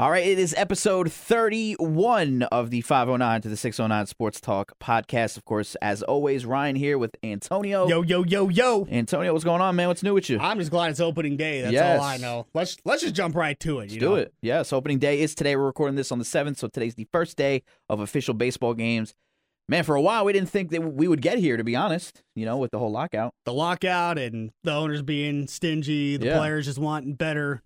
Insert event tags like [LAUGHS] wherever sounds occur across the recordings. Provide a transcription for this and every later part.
All right, it is episode 31 of the 509 to the 609 Sports Talk podcast. Of course, as always, Ryan here with Antonio. Yo, yo, yo, yo. Antonio, what's going on, man? What's new with you? I'm just glad it's opening day. That's Yes. all I know. Let's let's just jump right to it. Let's do know? it. Yes, opening day is today. We're recording this on the 7th, so today's the first day of official baseball games. Man, for a while, we didn't think that we would get here, to be honest, you know, with the whole lockout. The lockout and the owners being stingy, the Yeah. players just wanting better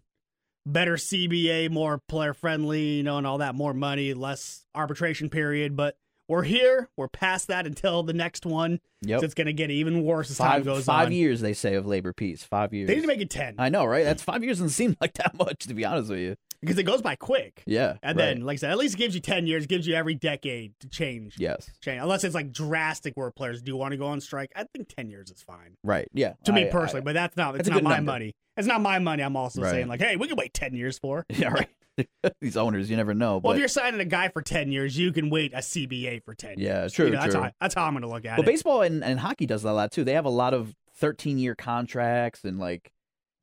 better CBA, more player friendly, you know, and all that, more money, less arbitration period. But we're here. We're past that until the next one. Yep. So it's gonna get even worse as time Five, goes five on. years, they say, of labor peace. Five years. They need to make it ten I know, right? That's five years doesn't seem like that [LAUGHS] much, to be honest with you. Because it goes by quick. Yeah. And right. then, like I said, at least it gives you ten years, gives you every decade to change. Yes. change. Unless it's like drastic where players do want to go on strike. I think 10 years is fine. Right. Yeah. To me personally, I- but that's not That's not my number. money. It's not my money. I'm also Right. saying like, hey, we can wait 10 years for. [LAUGHS] Yeah, right. [LAUGHS] These owners, you never know. Well, But if you're signing a guy for 10 years, you can wait a CBA for 10 Yeah, years. true, You know, That's true. how, I- that's how I'm going to look at it. but baseball and, and hockey does that a lot too. They have a lot of 13 year contracts and like,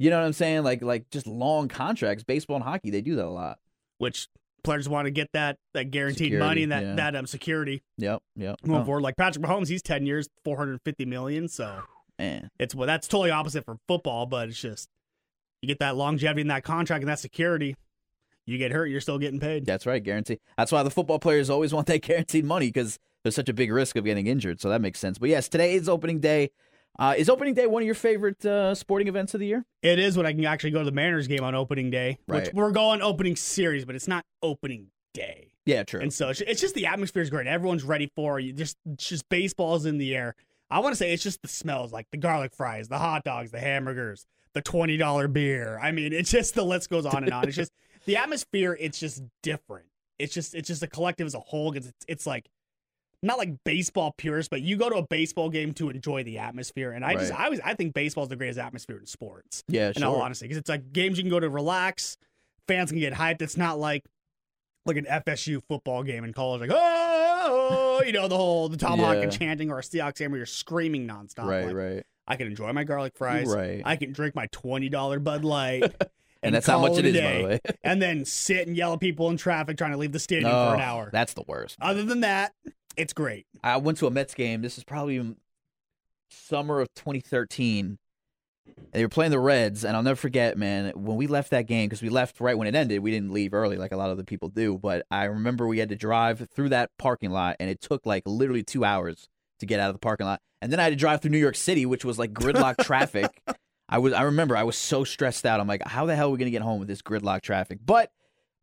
you know what I'm saying? Like like just long contracts. Baseball and hockey, they do that a lot. which players want to get that that guaranteed Security, money and that yeah. that um security Yep. Yep. going Oh, forward. Like Patrick Mahomes, he's 10 years, 450 million. So man. it's well, that's totally opposite for football, but it's just you get that longevity in that contract and that security. You get hurt, you're still getting paid. That's right. Guarantee. That's why the football players always [LAUGHS] want that guaranteed money because there's such a big risk of getting injured. So that makes sense. But yes, today is opening day. Uh, is opening day one of your favorite uh, sporting events of the year? It is when I can actually go to the Mariners game on opening day, which Right. we're going opening series, but it's not opening day. Yeah, true. And so it's, it's just the atmosphere is great. Everyone's ready for you. Just just baseball's in the air. I want to say it's just the smells, like the garlic fries, the hot dogs, the hamburgers, the twenty dollar beer. I mean, it's just the list goes on and on. It's just the atmosphere. It's just different. It's just it's just a collective as a whole. It's it's like not like baseball purists, but you go to a baseball game to enjoy the atmosphere. And I just I was I think baseball is the greatest atmosphere in sports yeah, in sure. all honesty, because it's like games you can go to relax, fans can get hyped. It's not like like an FSU football game in college, like oh, you know the whole the tomahawk and chanting, or a Seahawks game where you're screaming nonstop. right, Like, right. I can enjoy my garlic fries. Right. I can drink my twenty dollar Bud Light. [LAUGHS] And that's how much it by day. the way. [LAUGHS] and then sit and yell at people in traffic trying to leave the stadium for Oh, an hour. That's the worst. Other than that, it's great. I went to a Mets game. This is probably summer of 2013. They were playing the Reds, and I'll never forget, man, when we left that game, because we left right when it ended. We didn't leave early like a lot of the people do, but I remember we had to drive through that parking lot, and it took like literally two hours to get out of the parking lot. And then I had to drive through New York City, which was like gridlock traffic. [LAUGHS] I was, I remember, I was so stressed out. I'm like, how the hell are we gonna get home with this gridlock traffic? But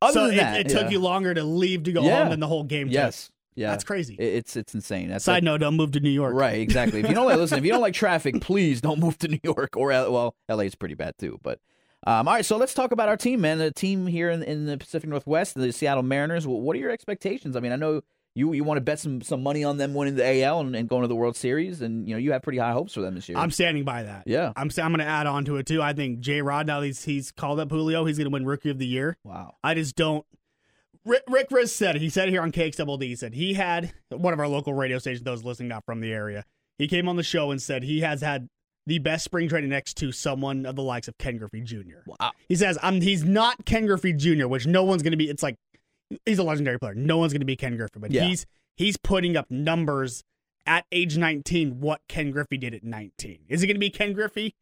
other so than it, that, it took yeah. you longer to leave to go Yeah. home than the whole game took. yes, yeah, That's crazy. It- it's it's insane. That's Side note, don't move to New York. Right, exactly. If you don't like, listen, if you don't like [LAUGHS] traffic, please don't move to New York or L- well, LA is pretty bad too. But um, all right, so let's talk about our team, man. The team here in, in the Pacific Northwest, the Seattle Mariners. What are your expectations? I mean, I know you you want to bet some some money on them winning the AL and, and going to the World Series, and you know you have pretty high hopes for them this year. I'm standing by that. yeah. I'm I'm going to add on to it too. I think J Rod now he's he's called up Julio. He's going to win Rookie of the Year. Wow. I just don't. Rick, Rick Rizzs said. He said here on KXWD. He said he had one of our local radio stations. Those listening not from the area. He came on the show and said he has had the best spring training next to someone of the likes of Ken Griffey Jr. Wow. He says um, he's not Ken Griffey Jr., which no one's going to be. It's like he's a legendary player. No one's going to be Ken Griffey, but Yeah. he's he's putting up numbers at age 19 what Ken Griffey did at 19. Is it going to be Ken Griffey?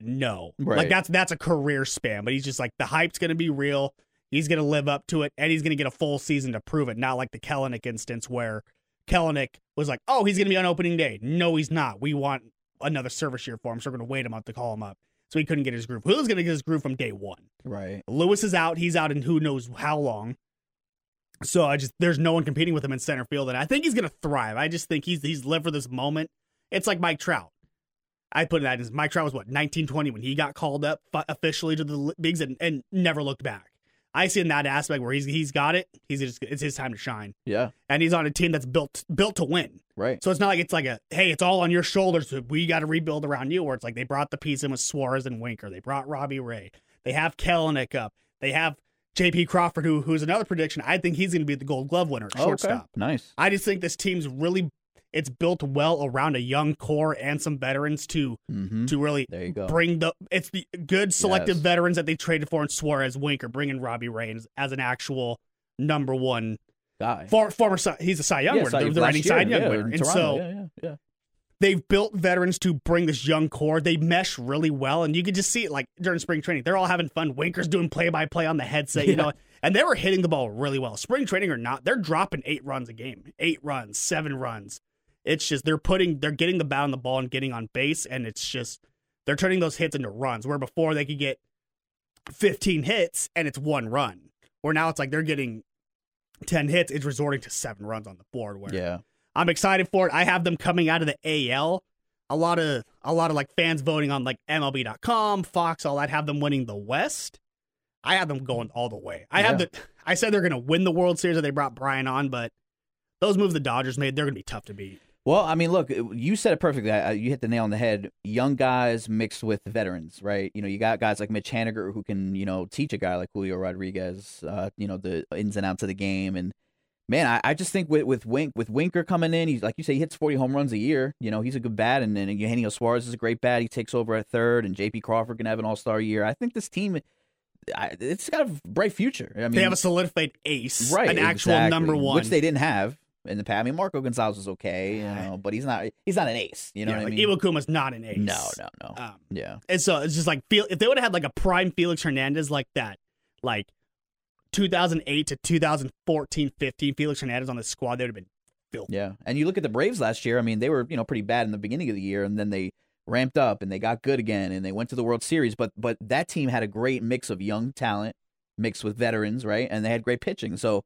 No. Right. Like that's that's a career span, but he's just like the hype's going to be real. He's going to live up to it and he's going to get a full season to prove it, not like the Kelenic instance where Kelenic was like, "Oh, he's going to be on opening day." No, he's not. We want another service year for him, so we're going to wait a month to call him up. So he couldn't get his groove. Who's going to get his groove from day 1. Right. Lewis is out. He's out in who knows how long. So I just there's no one competing with him in center field, and I think he's gonna thrive. I just think he's he's lived for this moment. It's like Mike Trout. I put that as Mike Trout was what 1920 when he got called up fi- officially to the bigs and, and never looked back. I see in that aspect where he's he's got it. He's just it's his time to shine, Yeah. and he's on a team that's built built to win. Right. So it's not like it's like a hey, it's all on your shoulders. We got to rebuild around you. Where it's like they brought the piece in with Suarez and Winker. They brought Robbie Ray. They have Kelenic up. They have J.P. Crawford, who who's another prediction. I think he's going to be the Gold Glove winner, Oh, okay. shortstop. Nice. I just think this team's really it's built well around a young core and some veterans to hmm to really There you go. bring the it's the good selective Yes. veterans that they traded for in Suarez, Winker, bringing Robbie Raines as an actual number one Guy. for, former he's a Cy Young Yeah, winner, the, the reigning Cy Young yeah, winner, in and Toronto. so yeah, yeah, yeah. They've built veterans to bring this young core. They mesh really well, and you could just see it like during spring training. They're all having fun. Winker's doing play by play on the headset, you Yeah. know, and they were hitting the ball really well. Spring training or not, they're dropping eight runs a game, eight runs, seven runs. It's just they're putting, they're getting the bat on the ball and getting on base, and it's just they're turning those hits into runs. Where before they could get 15 hits and it's one run, where now it's like they're getting 10 hits, it's resorting to seven runs on the board. Where Yeah. I'm excited for it. I have them coming out of the AL. A lot of a lot of like fans voting on like MLB.com, Fox, all that have them winning the West. I have them going all the way. I have the I said they're going to win the World Series that they brought Brian on, but those moves the Dodgers made, they're going to be tough to beat. Well, I mean, look, you said it perfectly. You hit the nail on the head. Young guys mixed with veterans, right? You know, you got guys like Mitch Haniger who can, you know, teach a guy like Julio Rodriguez, uh, you know, the ins and outs of the game. And man, I, I just think with with Wink with Winker coming in, he's like you say, he hits forty home runs a year. You know, he's a good bat, and then Eugenio Suarez is a great bat. He takes over at third, and J.P. Crawford can have an All Star year. I think this team, I, it's got a bright future. I mean, they have a solidified ace, right, an actual exactly, number one. which they didn't have in the past. I mean, Marco Gonzalez was okay, you know, but he's not he's not an ace. You know yeah, what like I mean? Iwakuma's not an ace. No, no, no. Um, yeah, and so it's just like feel if they would have had like a prime Felix Hernandez like that, like 2008 to 2014, 15, Felix Hernandez on the squad, they would have been filthy. yeah. And you look at the Braves last year. I mean, they were you know pretty bad in the beginning of the year, and then they ramped up and they got good again, and they went to the World Series. But but that team had a great mix of young talent mixed with veterans, right? And they had great pitching. So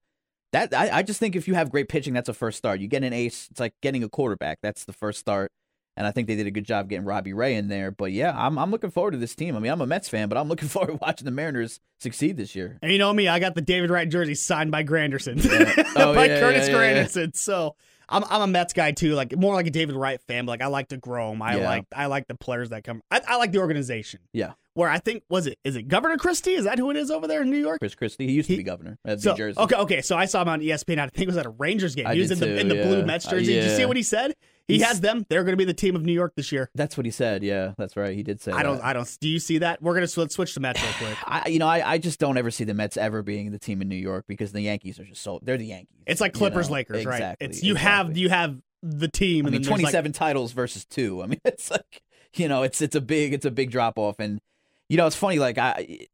that I, I just think if you have great pitching, that's a first start. You get an ace, it's like getting a quarterback. That's the first start. And I think they did a good job getting Robbie Ray in there. But yeah, I'm I'm looking forward to this team. I mean, I'm a Mets fan, but I'm looking [LAUGHS] forward to watching the Mariners succeed this year. And you know me, I got the David Wright jersey signed by Granderson, [LAUGHS] Oh, by yeah, Curtis yeah, yeah, yeah. Granderson. So I'm I'm a Mets guy too, like more like a David Wright fan. But like I like to grow 'em. I Yeah. like I like the players that come. I, I like the organization. Yeah. Where I think was it is it Governor Christie? Is that who it is over there in New York? Chris Christie, he used to be governor of So New Jersey. okay, okay. So I saw him on ESPN. I think it was at a Rangers game. I he was did in the in too, the blue yeah. Mets Uh, jersey. Did you see what he said? He has them. They're going to be the team of New York this year. That's what he said. Yeah, that's right. He did say. I don't. I don't. Do you see that? We're going to let's switch to Mets real quick. [SIGHS] I, you know, I, I just don't ever see the Mets ever being the team in New York because the Yankees are just so they're the Yankees. It's like you Clippers, know? Lakers, right? It's you have you have the team. I and mean, then there's, like- 27 titles versus two. I mean, [LAUGHS] it's like you know, it's it's a big it's a big drop off, and you know, it's funny. Like I.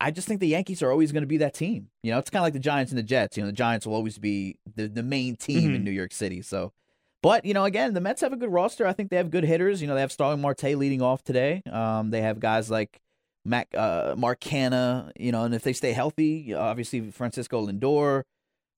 I just think the Yankees are always going to be that team. You know, it's kind of like the Giants and the Jets. You know, the Giants will always be the, the main team in Mhm. New York City. So, but you know, again, the Mets have a good roster. I think they have good hitters. You know, they have Starling Marte leading off today. Um, they have guys like Mac, uh, Mark Canha. You know, and if they stay healthy, obviously Francisco Lindor.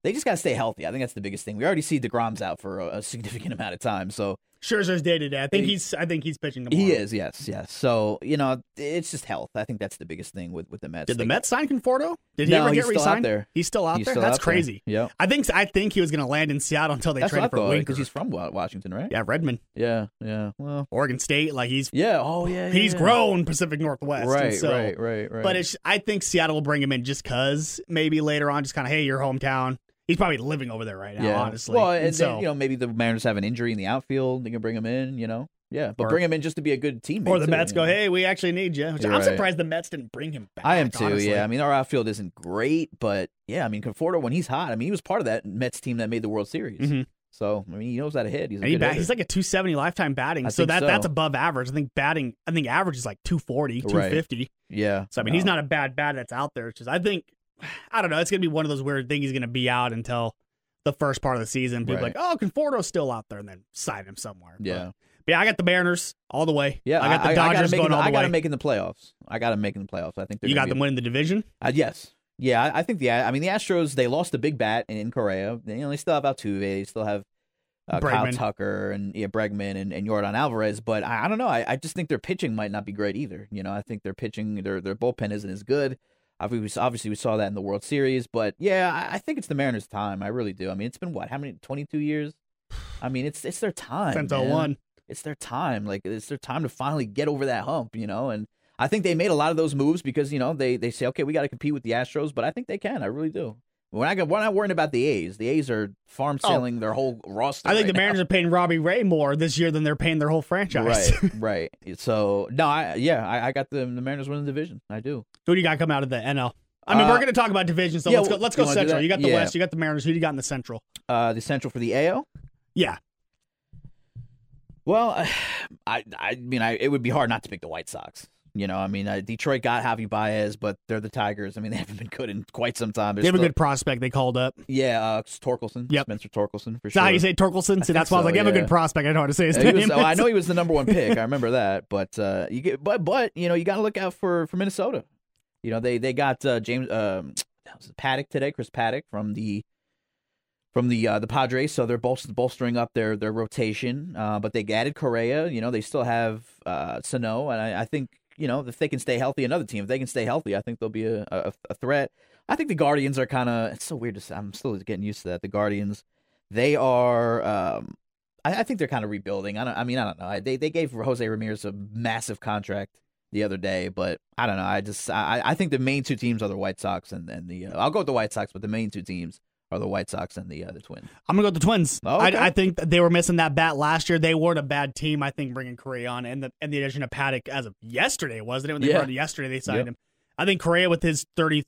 They just got to stay healthy. I think that's the biggest thing. We already see deGrom's out for a significant [LAUGHS] amount of time, so Scherzer's day to day. I think He- he's. I think he's pitching tomorrow. he is. Yes, yes. So you know, it's just health. I think that's the biggest thing with with the Mets. Did the Mets sign Conforto? Did he No, ever he's get still out re-signed? there. He's still out He's there. still That's out crazy. Yeah, I think. I think he was going to land in Seattle until they That's traded for Winker. because he's from Washington, right? yeah, Redmond, Yeah, yeah. Well, Oregon State. Like he's yeah. Oh, yeah. yeah, he's yeah. grown Pacific Northwest. Right, so, right, right, right. But it's. I think Seattle will bring him in just cause maybe later on, just kind of hey, your hometown. He's probably living over there right now. yeah. Honestly, Well, And and so, then, you know, maybe the Mariners have an injury in the outfield. They can bring him in. You know, yeah. But Or- bring him in just to be a good teammate. or the too, Mets go, know? hey, we actually need you. Which You're I'm right. surprised the Mets didn't bring him back. I am too. honestly. Yeah, I mean our outfield isn't great, but yeah, I mean Conforto when he's hot, I mean he was part of that Mets team that made the World Series. Mhm. So I mean he knows how to hit. He's a he good bat, he's like a 270 lifetime batting. I so that so. that's above average. I think batting, I think average is like 240, Right. 250. yeah. So I mean, he's not a bad bat that's out there. It's just I think I don't know. It's gonna be one of those weird things. He's gonna be out until the first part of the season. People Right. like, oh, Conforto's still out there, and then sign him somewhere. Yeah. but, yeah, I got the Mariners all the way. Yeah, I got the I, Dodgers make going them, all the way. I got them making the playoffs. I got them making the playoffs. I think they're you got them winning the division. Uh, yes. Yeah, I, I think the I mean the Astros they lost a big bat in, in Correa. They, you know they still have Altuve, they still have uh, Kyle Tucker and yeah Bregman and, and Yordan Alvarez. But I, I don't know. I, I just think their pitching might not be great either. You know, I think their pitching their their bullpen isn't as good. Obviously, obviously we saw that in the World Series, but yeah, I, think it's the Mariners' time. I really do. I mean, it's been what? How many? Twenty two years. I mean, it's it's their time. Since oh man 01. it's their time. Like it's their time to finally get over that hump, you know. And I think they made a lot of those moves because you know they they say, okay, we got to compete with the Astros, but I think they can. I really do. We're not, we're not worrying about the A's. The A's are farm Oh. selling their whole roster. I think right the Mariners now. are paying Robbie Ray more this year than they're paying their whole franchise. Right, [LAUGHS] right. So no, I yeah, I, I got the the Mariners winning the division. I do. Who do you got come out of the NL? I mean, Uh, we're going to talk about divisions, so yeah, let's go. Let's go Central. You got the Yeah. West. You got the Mariners. Who do you got in the Central? Uh, the Central for the AL. Yeah, Well, [SIGHS] I I mean, I it would be hard not to pick the White Sox. You know, I mean, uh, Detroit got Javi Baez, but they're the Tigers. I mean, [LAUGHS] they haven't been good in quite some time. They're they have a good prospect they called up. Yeah, uh, Torkelson. Yep. Spencer Torkelson for sure. how you say Torkelson? Think that's why I was like, they have a good prospect. I don't know how to say his name. was- oh, I know he [LAUGHS] was the number one pick. I remember that. But uh, you get, but but you know, you got to look out for for Minnesota. You know, they they got uh, James um, Paddack today, Chris Paddack from the from the uh, the Padres. So they're bolst- bolstering up their their rotation. Uh, but they added Correa. You know, they still have uh, Sano, and I, I think you know if they can stay healthy, another team if they can stay healthy, I think they'll be a a, a threat. I think the Guardians are kind of. It's so weird to say. I'm still getting used to that. The Guardians, they are. Um, I, I think they're kind of rebuilding. I don't. I mean, I don't know. They they gave Jose Ramirez a massive contract the other day, but I don't know. I just I I think the main two teams are the White Sox and and the. Uh, I'll go with the White Sox, but the main two teams are the White Sox and the uh, the Twins. I'm gonna go with the Twins. Oh, okay. I, I think they were missing that bat last year. They weren't a bad team. I think bringing Correa on and the and the addition of Paddack as of yesterday wasn't it? When they Yeah. brought yesterday, they signed Yep. him. I think Correa with his 30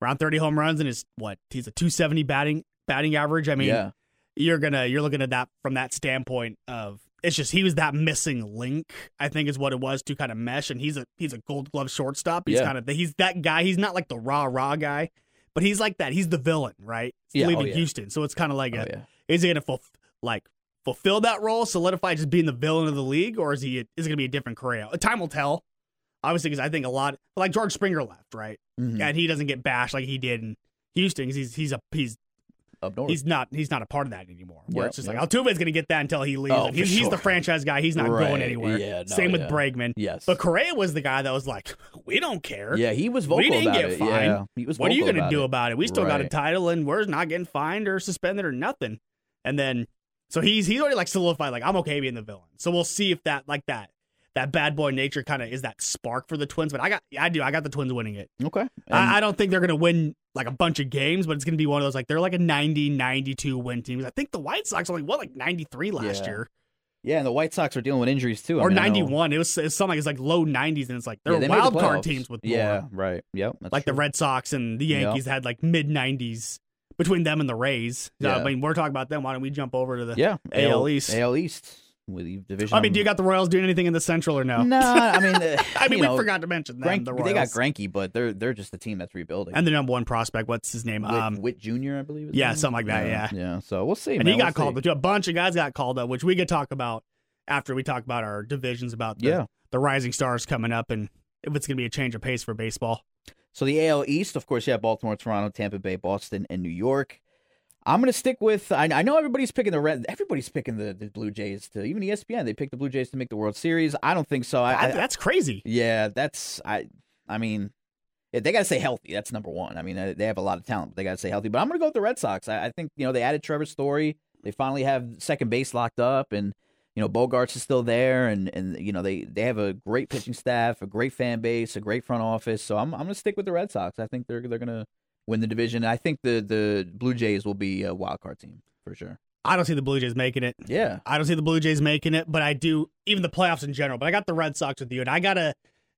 around 30 home runs and his what he's a 270 batting batting average. I mean, yeah, you're gonna you're looking at that from that standpoint of it's just he was that missing link. I think is what it was to kind of mesh. And he's a he's a Gold Glove shortstop. He's Yeah. kind of he's that guy. He's not like the raw raw guy, but he's like that. He's the villain, right? Yeah, oh, leaving yeah. Houston, so it's kind of like oh, a, yeah. is he gonna fulf- like fulfill that role, solidify just being the villain of the league, or is he is it gonna be a different career? Time will tell. Obviously, because I think a lot like George Springer left, right, Mhm. and he doesn't get bashed like he did in Houston he's he's a he's Up north. he's not he's not a part of that anymore. Where Yep, it's just yep. like Altuve's going to get that until he leaves. Oh, he's, for he's the franchise guy. He's not Right, going anywhere. yeah, no, Same with yeah. Bregman. yes, But Correa was the guy that was like, we don't care. yeah, he was vocal We didn't about get it. fined. Yeah, he was. what are you going to do it. about it? We still got a title, and we're not getting fined or suspended or nothing. And then, so he's he's already like solidified. Like I'm okay being the villain. So we'll see if that like that that bad boy nature kind of is that spark for the Twins. But I got I do I got the Twins winning it. Okay, I, I don't think they're going to win like a bunch of games, but it's going to be one of those like they're like a 90 92 win team. I think the White Sox only won like 93 last Yeah. year yeah, and the White Sox are dealing with injuries too. I or mean, know- 91. It was, it was something like it's like low 90s and it's like they're Yeah, they made the wild card teams with more. Yeah, right. Yep. like the. Red Sox and the. Yankees had like mid 90s between them and the Rays. Yeah. I mean, we're talking about them. Why don't we jump over to the Yeah, AL East. AL East with the division. I mean, do you got the Royals doing anything in the Central or no? No, I mean, [LAUGHS] uh, I mean, we know, forgot to mention them. Grank- the Royals. they got Greinke, but they're they're just a team that's rebuilding. and the number one prospect. What's his name? Witt, um, Witt Jr., I believe. yeah, something like that, Yeah, yeah. So we'll see. and man, he got we'll called see. up. A bunch of guys got called up, which we could talk about after we talk about our divisions about the, Yeah. the rising stars coming up and if it's going to be a change of pace for baseball. So the AL East, of course, you have Baltimore, Toronto, Tampa Bay, Boston, and New York. I'm gonna stick with. I, I know everybody's picking the red. Everybody's picking the, the Blue Jays to even ESPN. They picked the Blue Jays to make the World Series. I don't think so. I, I, that's crazy. yeah, that's I. I mean, yeah, they got to stay healthy. That's number one. I mean, they have a lot of talent, but they got to stay healthy. But I'm gonna go with the Red Sox. I, I think you know they added Trevor Story. They finally have second base locked up, and you know Bogaerts is still there, and and you know they they have a great pitching staff, a great fan base, a great front office. So I'm I'm gonna stick with the Red Sox. I think they're they're gonna win the division. I think the the Blue Jays will be a wild card team for sure. I don't see the Blue Jays making it. Yeah. I don't see the Blue Jays making it, but I do even the playoffs in general. But I got the Red Sox with you, and I got a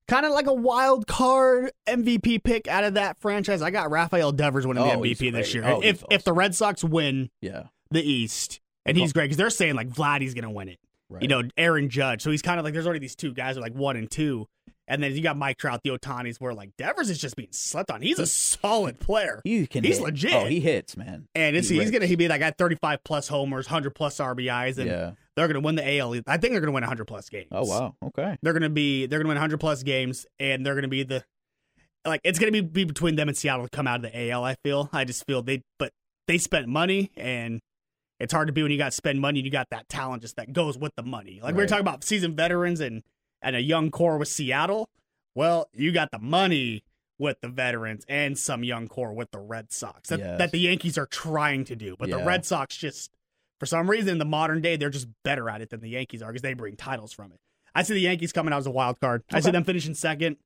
kind of like a wild card MVP pick out of that franchise. I got Rafael Devers winning Oh, the MVP this year. Oh, if if the. Red Sox win Yeah. the East, and he's great because they're saying like Vladdy's going to win it. Right. You know, Aaron Judge. So he's kind of like there's already these two guys are like one and two. And then you got Mike Trout, the Ohtanis, where like Devers is just being slept on. He's a solid player. he can. he's hit. legit. Oh, he hits, man. And it's, He he's going to he be like at 35 plus homers, 100 plus RBIs, and Yeah. they're going to win the AL. I think they're going to win 100 plus games. Oh wow. Okay. They're going to be they're going to win 100 plus games, and they're going to be the like it's going to be, be between them and Seattle to come out of the AL. I feel. I just feel they but they spent money, and it's hard to be when you got to spend money and you got that talent just that goes with the money. Like we were talking about seasoned veterans and and a young core with Seattle. Well, you got the money with the veterans and some young core with the Red Sox that, Yes. that the Yankees are trying to do, but the Red Sox just for some reason in the modern day they're just better at it than the Yankees are because they bring titles from it. I see the Yankees coming out as a wild card. I see them finishing second.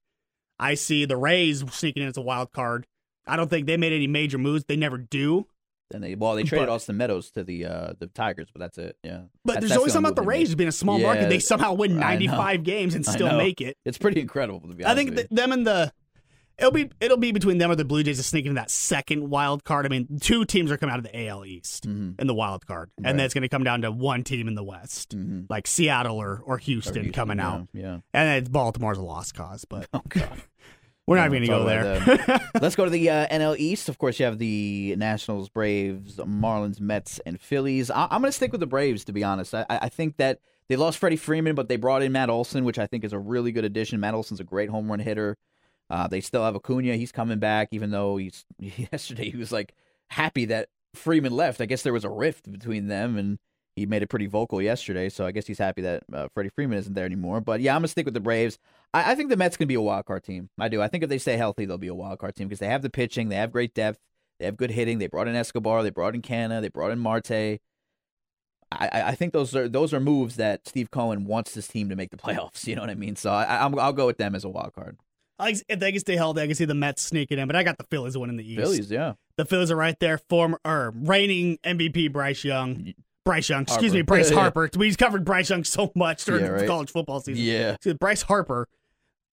I see the Rays sneaking in as a wild card. I don't think they made any major moves. They never do. And they well, they traded But- Austin Meadows to the uh the Tigers, but that's it. Yeah, But That's- there's that's always something about the Rays being a small Yeah, market. They somehow win 95 games and still make it. It's pretty incredible to be honest I think them and the it'll be it'll be between them or the Blue Jays to sneak into that second wild card. I mean, two teams are coming out of the AL East. Mhm, in the wild card, Right. and then it's going to come down to one team in the West, mhm. like Seattle or or Houston, Or Houston, coming yeah, out, Yeah. and then it's Baltimore's a lost cause. But [LAUGHS] Oh god. We're not even going to go there. [LAUGHS] Let's go to the uh, NL East. Of course, you have the Nationals, Braves, Marlins, Mets, and Phillies. I- I'm going to stick with the Braves, to be honest. I-, I think that they lost Freddie Freeman, but they brought in Matt Olson, which I think is a really good addition. Matt Olson's a great home run hitter. Uh, they still have Acuna. He's coming back, even though he's [LAUGHS] yesterday he was like happy that Freeman left. I guess there was a rift between them, and he made it pretty vocal yesterday. So I guess he's happy that uh, Freddie Freeman isn't there anymore. But yeah, I'm gonna stick with the Braves. I, I think the Mets can be a wild card team. I do. I think if they stay healthy, they'll be a wild card team because they have the pitching, they have great depth, they have good hitting. They brought in Escobar, they brought in Canha, they brought in Marte. I, I- I think those are those are moves that Steve Cohen wants his team to make the [LAUGHS] playoffs. You know what I mean? So I, I'm, I'll go with them as a wild card. I, if they can stay healthy, I can see the Mets sneaking in. But I got the Phillies winning the East. Phillies, yeah, The Phillies are right there. Former or reigning MVP Bryce Young. Bryce Young, excuse Harper. me, Bryce [LAUGHS] Harper. We've covered Bryce Young so much during Yeah, the right. college football season. yeah. So Bryce Harper,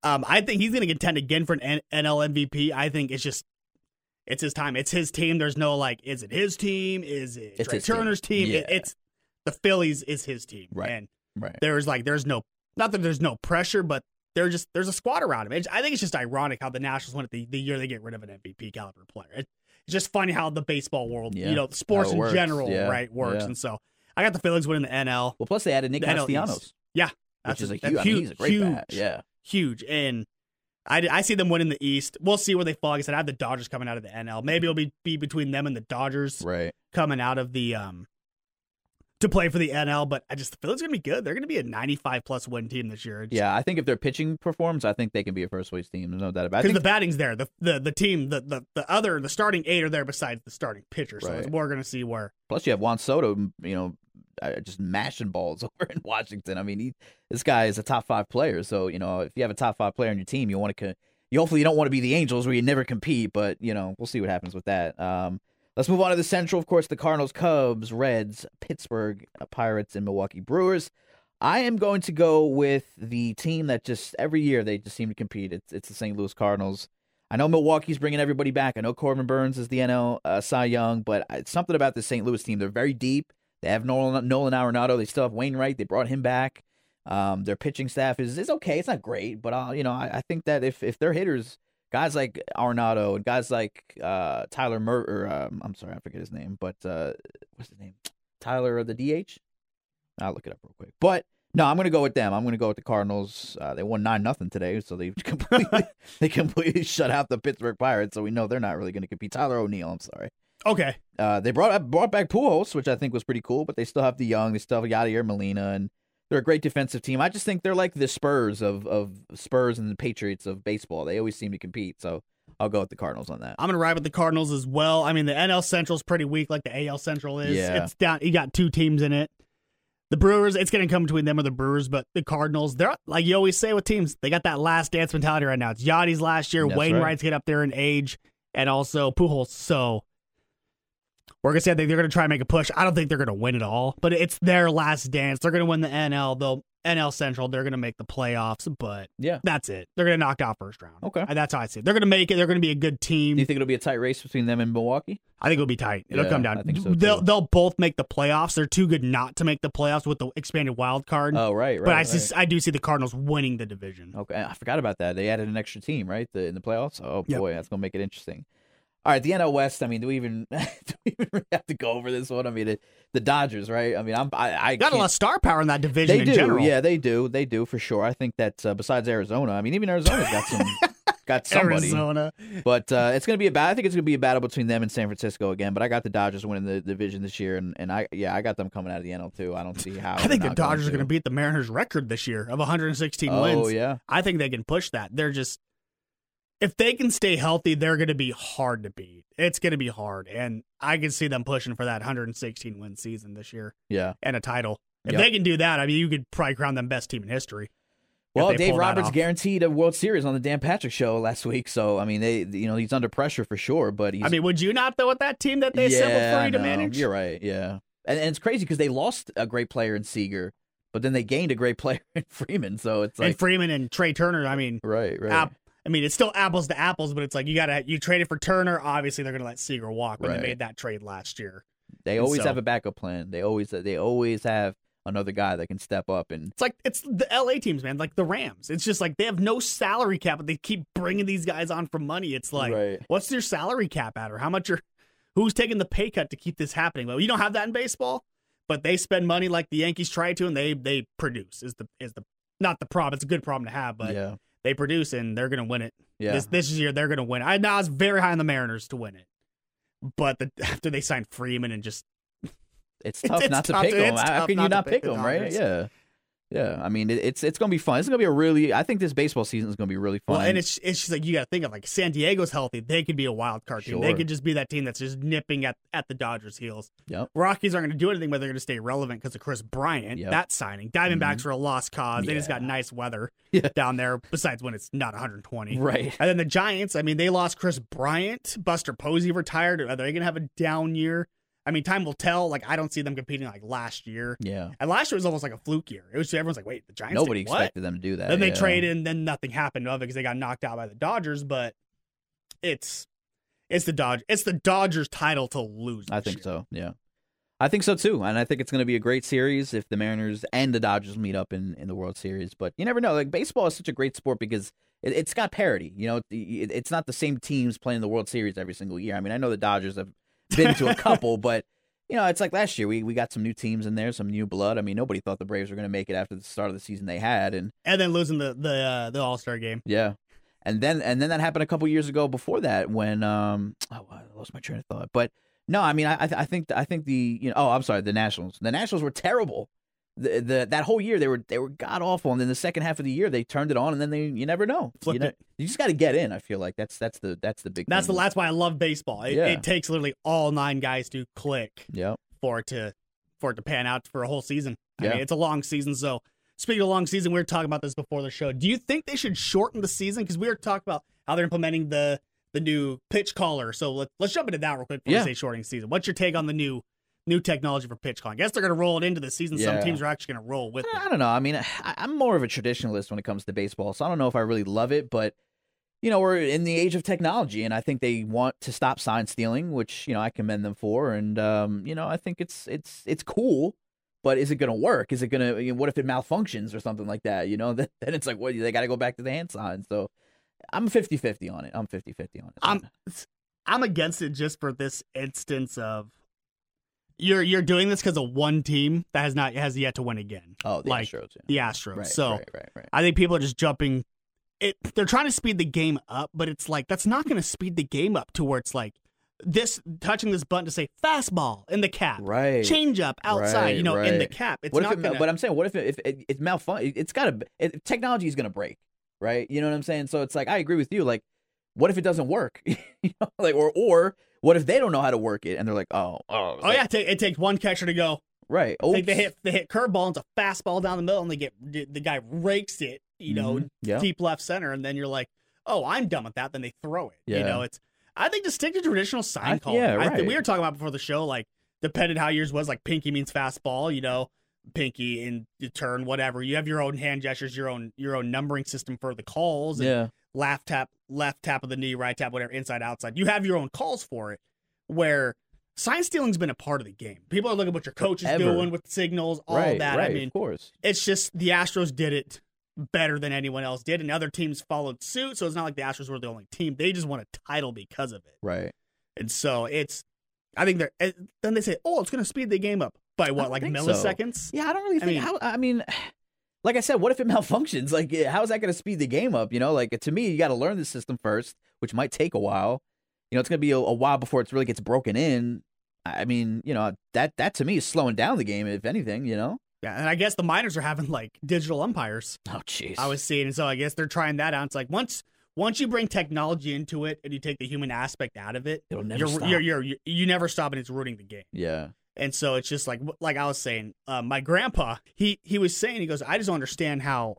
um, I think he's going to contend again for an N- NL MVP. I think it's just, it's his time. It's his team. There's no like, is it his team? Is it It's Trea his team. Turner's team? It- it's the Phillies is his team. Right. And Right. there's like, there's no, not that there's no pressure, but there's just there's a squad around him. It's, I think it's just ironic how the Nationals won at the, the year they get rid of an MVP caliber player. It, it's just funny how the baseball world, Yeah. you know, sports in works. general, Yeah. right, works. Yeah. And so I got the Phillies winning the NL. Well, plus they added Nick The. Castellanos, Yeah, which that's is a that's huge. I mean, he's a great huge, bat. Yeah. huge. And I, I see them winning the East. We'll see where they fall. Like I said, I have the Dodgers coming out of the NL. Maybe it'll be, be between them and the Dodgers Right. coming out of the um to play for the NL. But I just the Phillies are gonna be good. They're gonna be a 95 plus win team this year. Yeah, I think if their pitching performs, I think they can be a first place team. There's no doubt about it. Because the batting's there. The the the team, the, the the other, the starting eight are there besides the starting pitcher. So it's Right. more going to see where. Plus, you have Juan Soto, you know, just mashing balls [LAUGHS] over in Washington. I mean, he, this guy is a top five player. So, you know, if you have a top five player on your team, you want to, you hopefully you don't want to be the Angels where you never compete, but, you know, we'll see what happens with that. Um, let's move on to the Central. Of course, the Cardinals, Cubs, Reds, Pittsburgh uh, Pirates, and Milwaukee Brewers. I am going to go with the team that just every year they just seem to compete. It's it's the St. Louis Cardinals. I know Milwaukee's bringing everybody back. I know Corbin Burnes is the NL uh, Cy Young, but it's something about the St. Louis team. They're very deep. They have Nolan, Nolan Arenado. They still have Wainwright. They brought him back. Um, their pitching staff is is okay. It's not great, but uh, you know I, I think that if if their hitters, guys like Arenado and guys like uh, Tyler Mur, or um, I'm sorry, I forget his name, but uh, what's his name? Tyler of the DH. I'll look it up real quick. But no, I'm gonna go with them. I'm gonna go with the Cardinals. Uh, they won nine nothing today, so they [LAUGHS] completely [LAUGHS] they completely shut out the Pittsburgh Pirates. So we know they're not really gonna compete. Tyler O'Neill, I'm sorry. Okay, Uh, they brought brought back Pujols, which I think was pretty cool, but they still have the young. They still have Yadier Molina, and they're a great defensive team. I just think they're like the Spurs of of Spurs and the Patriots of baseball. They always seem to compete. So I'll go with the Cardinals on that. I'm going to ride with the Cardinals as well. I mean, the NL Central's pretty weak, like the AL Central is. Yeah. It's down. You got two teams in it. The Brewers, it's going to come between them or the Brewers, but the Cardinals, they're like you always say with teams, they got that last dance mentality right now. It's Yadi's last year. That's Wainwright's get up there in age, and also Pujols. So we're gonna say I they're gonna try and make a push. I don't think they're gonna win it all, but it's their last dance. They're gonna win the NL. They'll NL Central. They're gonna make the playoffs, but Yeah. that's it. They're gonna knock out first round. Okay. And that's how I see it. They're gonna make it. They're gonna be a good team. Do you think it'll be a tight race between them and Milwaukee? I think it'll be tight. It'll Yeah, come down. I think so, they'll they'll both make the playoffs. They're too good not to make the playoffs with the expanded wild card. Oh, right, right. but I right. see, I do see the Cardinals winning the division. Okay, I forgot about that. They added an extra team, right? The, in the playoffs. Oh Yep. boy, that's gonna make it interesting. All right, the NL West. I mean, do we even [LAUGHS] do we even really have to go over this one? I mean, it, the Dodgers, right? I mean, I'm I, I Got a lot of star power in that division They in do, general. yeah, they do, they do for sure. I think that uh, besides Arizona, I mean, even Arizona's got some, [LAUGHS] got somebody. Arizona. But uh, it's gonna be a battle. I think it's gonna be a battle between them and San Francisco again. But I got the Dodgers winning the division this year, and, and I yeah, I got them coming out of the NL too. I don't see [LAUGHS] how. I think the not going Dodgers are going to beat the Mariners' record this year of 116 Oh wins. Oh yeah, I think they can push that. They're just if they can stay healthy, they're going to be hard to beat. It's going to be hard, and I can see them pushing for that 116 win season this year yeah. and a title. If Yep. they can do that, I mean, you could probably crown them best team in history. Well, Dave Roberts guaranteed a World Series on the Dan Patrick Show last week, so I mean, they you know he's under pressure for sure. But he's I mean, would you not though with that team that they assembled yeah, for I you to manage? You're right, yeah, and, and it's crazy because they lost a great player in Seager, but then they gained a great [LAUGHS] player in Freeman. So it's and Freeman and Trea Turner. I mean, right, right, I mean, it's still apples to apples, but it's like you gotta you traded for Turner. Obviously, they're gonna let Seager walk when Right. they made that trade last year. they and always so- have a backup plan. They always they always have another guy that can step up and It's like it's the LA teams, man. Like the Rams. It's just like they have no salary cap, but they keep bringing these guys on for money. It's like, Right. what's their salary cap at, or how much are who's taking the pay cut to keep this happening? Well, you don't have that in baseball, but they spend money like the Yankees try to, and they they produce. Is the is the not the problem? It's a good problem to have, but yeah, they produce and they're gonna win it. yeah. This this year they're gonna win. I know I was very high on the Mariners to win it, but the, [LAUGHS] after they signed Freeman and just it's [LAUGHS] It's- tough it's not to tough pick to- them. How can you to not pick pick the them, right? Yeah, yeah. I mean, it, it's it's gonna be fun. It's gonna be a really. I think this baseball season is gonna be really fun. Well, and it's it's just like you got to think of like San Diego's healthy, they could be a wild card team. They could just be that team that's just nipping at, at the Dodgers' heels. Yep. Rockies aren't going to do anything, but they're going to stay relevant because of Kris Bryant. Yep. That signing, Diamondbacks mm-hmm. are a lost cause. They just got nice weather [LAUGHS] Yeah. down there. Besides when it's not 120. right. And then the Giants, I mean, they lost Kris Bryant. Buster Posey retired. Are they going to have a down year? I mean, time will tell. Like, I don't see them competing like last year. Yeah. And last year was almost like a fluke year. It was everyone's like, wait, the Giants. Nobody did expected them to do that. Then they yeah. traded, and then nothing happened of it because they got knocked out by the Dodgers. But it's it's the Dodge it's the Dodgers' title to lose. I think year. so. Yeah. I think so too, and I think it's going to be a great series if the Mariners and the Dodgers meet up in, in the World Series. But you never know. Like baseball is such a great sport because it, it's got parity. You know, it, it's not the same teams playing the World Series every single year. I mean, I know the Dodgers have been to a [LAUGHS] couple, but you know, it's like last year we we got some new teams in there, some new blood. I mean, nobody thought the Braves were going to make it after the start of the season they had, and And then losing the the uh, the All Star game. yeah. And then and then that happened a couple years ago before that when um [TSK] oh I lost my train of thought. But no, I mean I I, I think I think the you know oh I'm sorry the Nationals the Nationals were terrible. The, the that whole year they were they were god awful and then the second half of the year they turned it on and then they you never know you, know, it. you just got to get in I feel like that's that's the that's the big That's the that's why I love baseball. It, Yeah. it takes literally all nine guys to click yeah for it to for it to pan out for a whole season. I Yeah. mean, it's a long season. So speaking of long season, we were talking about this before the show. Do you think they should shorten the season? Because we were talking about how they're implementing the the new pitch caller. So let, let's jump into that real quick before Yeah. we say shortening season. What's your take on the new new technology for pitch calling? I guess they're going to roll it into the season. Some teams are actually going to roll with it. I don't know. I mean, I, I'm more of a traditionalist when it comes to baseball, so I don't know if I really love it. But you know, we're in the age of technology, and I think they want to stop sign stealing, which you know I commend them for. And um, you know, I think it's it's it's cool. But is it going to work? Is it going to? You know, what if it malfunctions or something like that? You know, [LAUGHS] then, then it's like, what? They got to go back to the hand sign. So I'm 50-50 on it. I'm 50-50 on it. I'm I'm against it just for this instance of you're you're doing this because of one team that has not has yet to win again, oh, the like Astros. Yeah. the Astros. Right, so right, right, right. I think people are just jumping. It they're trying to speed the game up, but it's like that's not going to speed the game up to where it's like this touching this button to say fastball in the cap, Right. change up outside, Right, you know, in the cap. It's what not it, going but I'm saying, what if it, if it, it's malfunction? It's got to. Technology is going to break, right? You know what I'm saying? So it's like I agree with you. Like, what if it doesn't work? [LAUGHS] you know, like or or what if they don't know how to work it and they're like, oh, oh, Oh yeah, it, ta- it takes one catcher to go. right. Think they hit they hit curveball and it's a fastball down the middle, and they get the guy rakes it, you know, Mhm. Yeah. deep left center, and then you're like, oh, I'm done with that. Then they throw it. You know, it's I think just stick to traditional sign calling. yeah, right. we were talking about before the show, like depending how yours was, like pinky means fastball, you know, pinky in the turn, whatever. You have your own hand gestures, your own your own numbering system for the calls, and Yeah. Left tap, left tap of the knee, right tap, whatever, inside, outside. You have your own calls for it. Where sign stealing's been a part of the game. People are looking at what your coach is Forever. doing with signals, all right. that. Right. I mean, of course. it's just the Astros did it better than anyone else did, and other teams followed suit. So it's not like the Astros were the only team. They just won a title because of it. Right. And so it's, I think they're, eh, then they say, oh, it's going to speed the game up by what, like think so. milliseconds? Yeah. I don't really I think. mean- how, I mean. Like I said, what if it [LAUGHS] malfunctions? Like, how is that going to speed the game up? You know, like to me, you got to learn the system first, which might take a while. You know, it's going to be a, a while before it really gets broken in. I mean, you know, that that to me is slowing down the game, if anything. You know. Yeah. And I guess the miners are having like digital umpires. Oh, jeez. I was seeing. And so I guess they're trying that out. It's like once, once you bring technology into it and you take the human aspect out of it, It'll never you're, stop. you're, you're, you you never stop and it's ruining the game. Yeah. And so it's just like like I was saying, uh, my grandpa he he was saying he goes, I just don't understand how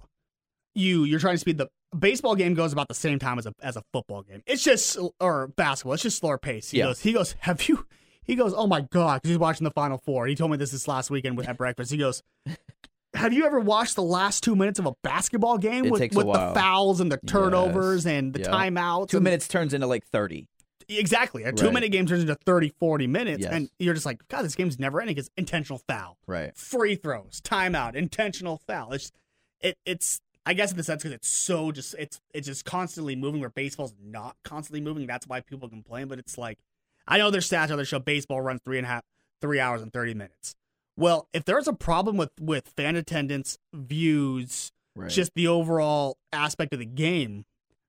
you you're trying to speed the baseball game goes about the same time as a as a football game. It's just or basketball. It's just slower pace. He Yeah. goes. He goes. Have you? He goes. Oh my god! Because he's watching the Final Four. He told me this this last weekend with at breakfast. He goes. Have you ever watched the last two minutes of a basketball game It with, with the fouls and the turnovers and the Yeah. timeouts? Two minutes turns into like thirty. Exactly. A Right. two minute game turns into 30, 40 minutes. Yes. And you're just like, God, this game's never ending because intentional foul, Right. free throws, timeout, intentional foul. It's, it, it's, I guess in the sense because it's so just, it's, it's just constantly moving where baseball's not constantly moving. That's why people complain. But it's like, I know there's stats on the show baseball runs three and a half, three hours and 30 minutes. Well, if there's a problem with, with fan attendance, views, Right. just the overall aspect of the game,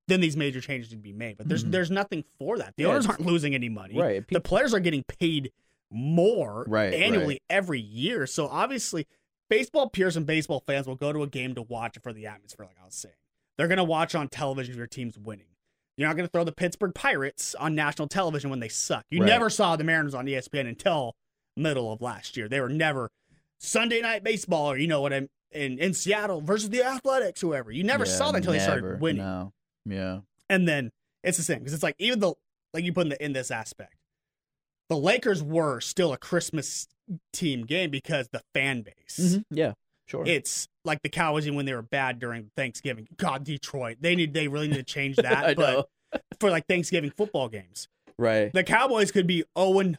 then these major changes need to be made. But there's Mhm. there's nothing for that. The Yeah, owners aren't losing any money. right. The players are getting paid more Right, annually right. every year. So obviously, baseball peers and baseball fans will go to a game to watch it for the atmosphere, like I was saying. They're gonna watch on television if your team's winning. You're not gonna throw the Pittsburgh Pirates on national television when they suck. You Right. never saw the Mariners on ESPN until middle of last year. They were never Sunday night baseball, or you know what I'm in in Seattle versus the Athletics, whoever. You never Yeah, saw that until they started winning. No. Yeah. And then it's the same because it's like even the like you put in the in this aspect, the Lakers were still a Christmas team game because the fan base. Mhm. Yeah. Sure. It's like the Cowboys when they were bad during Thanksgiving. God, Detroit, they need they really need to change [LAUGHS] that. I but know. for like Thanksgiving football games, Right. the Cowboys could be 0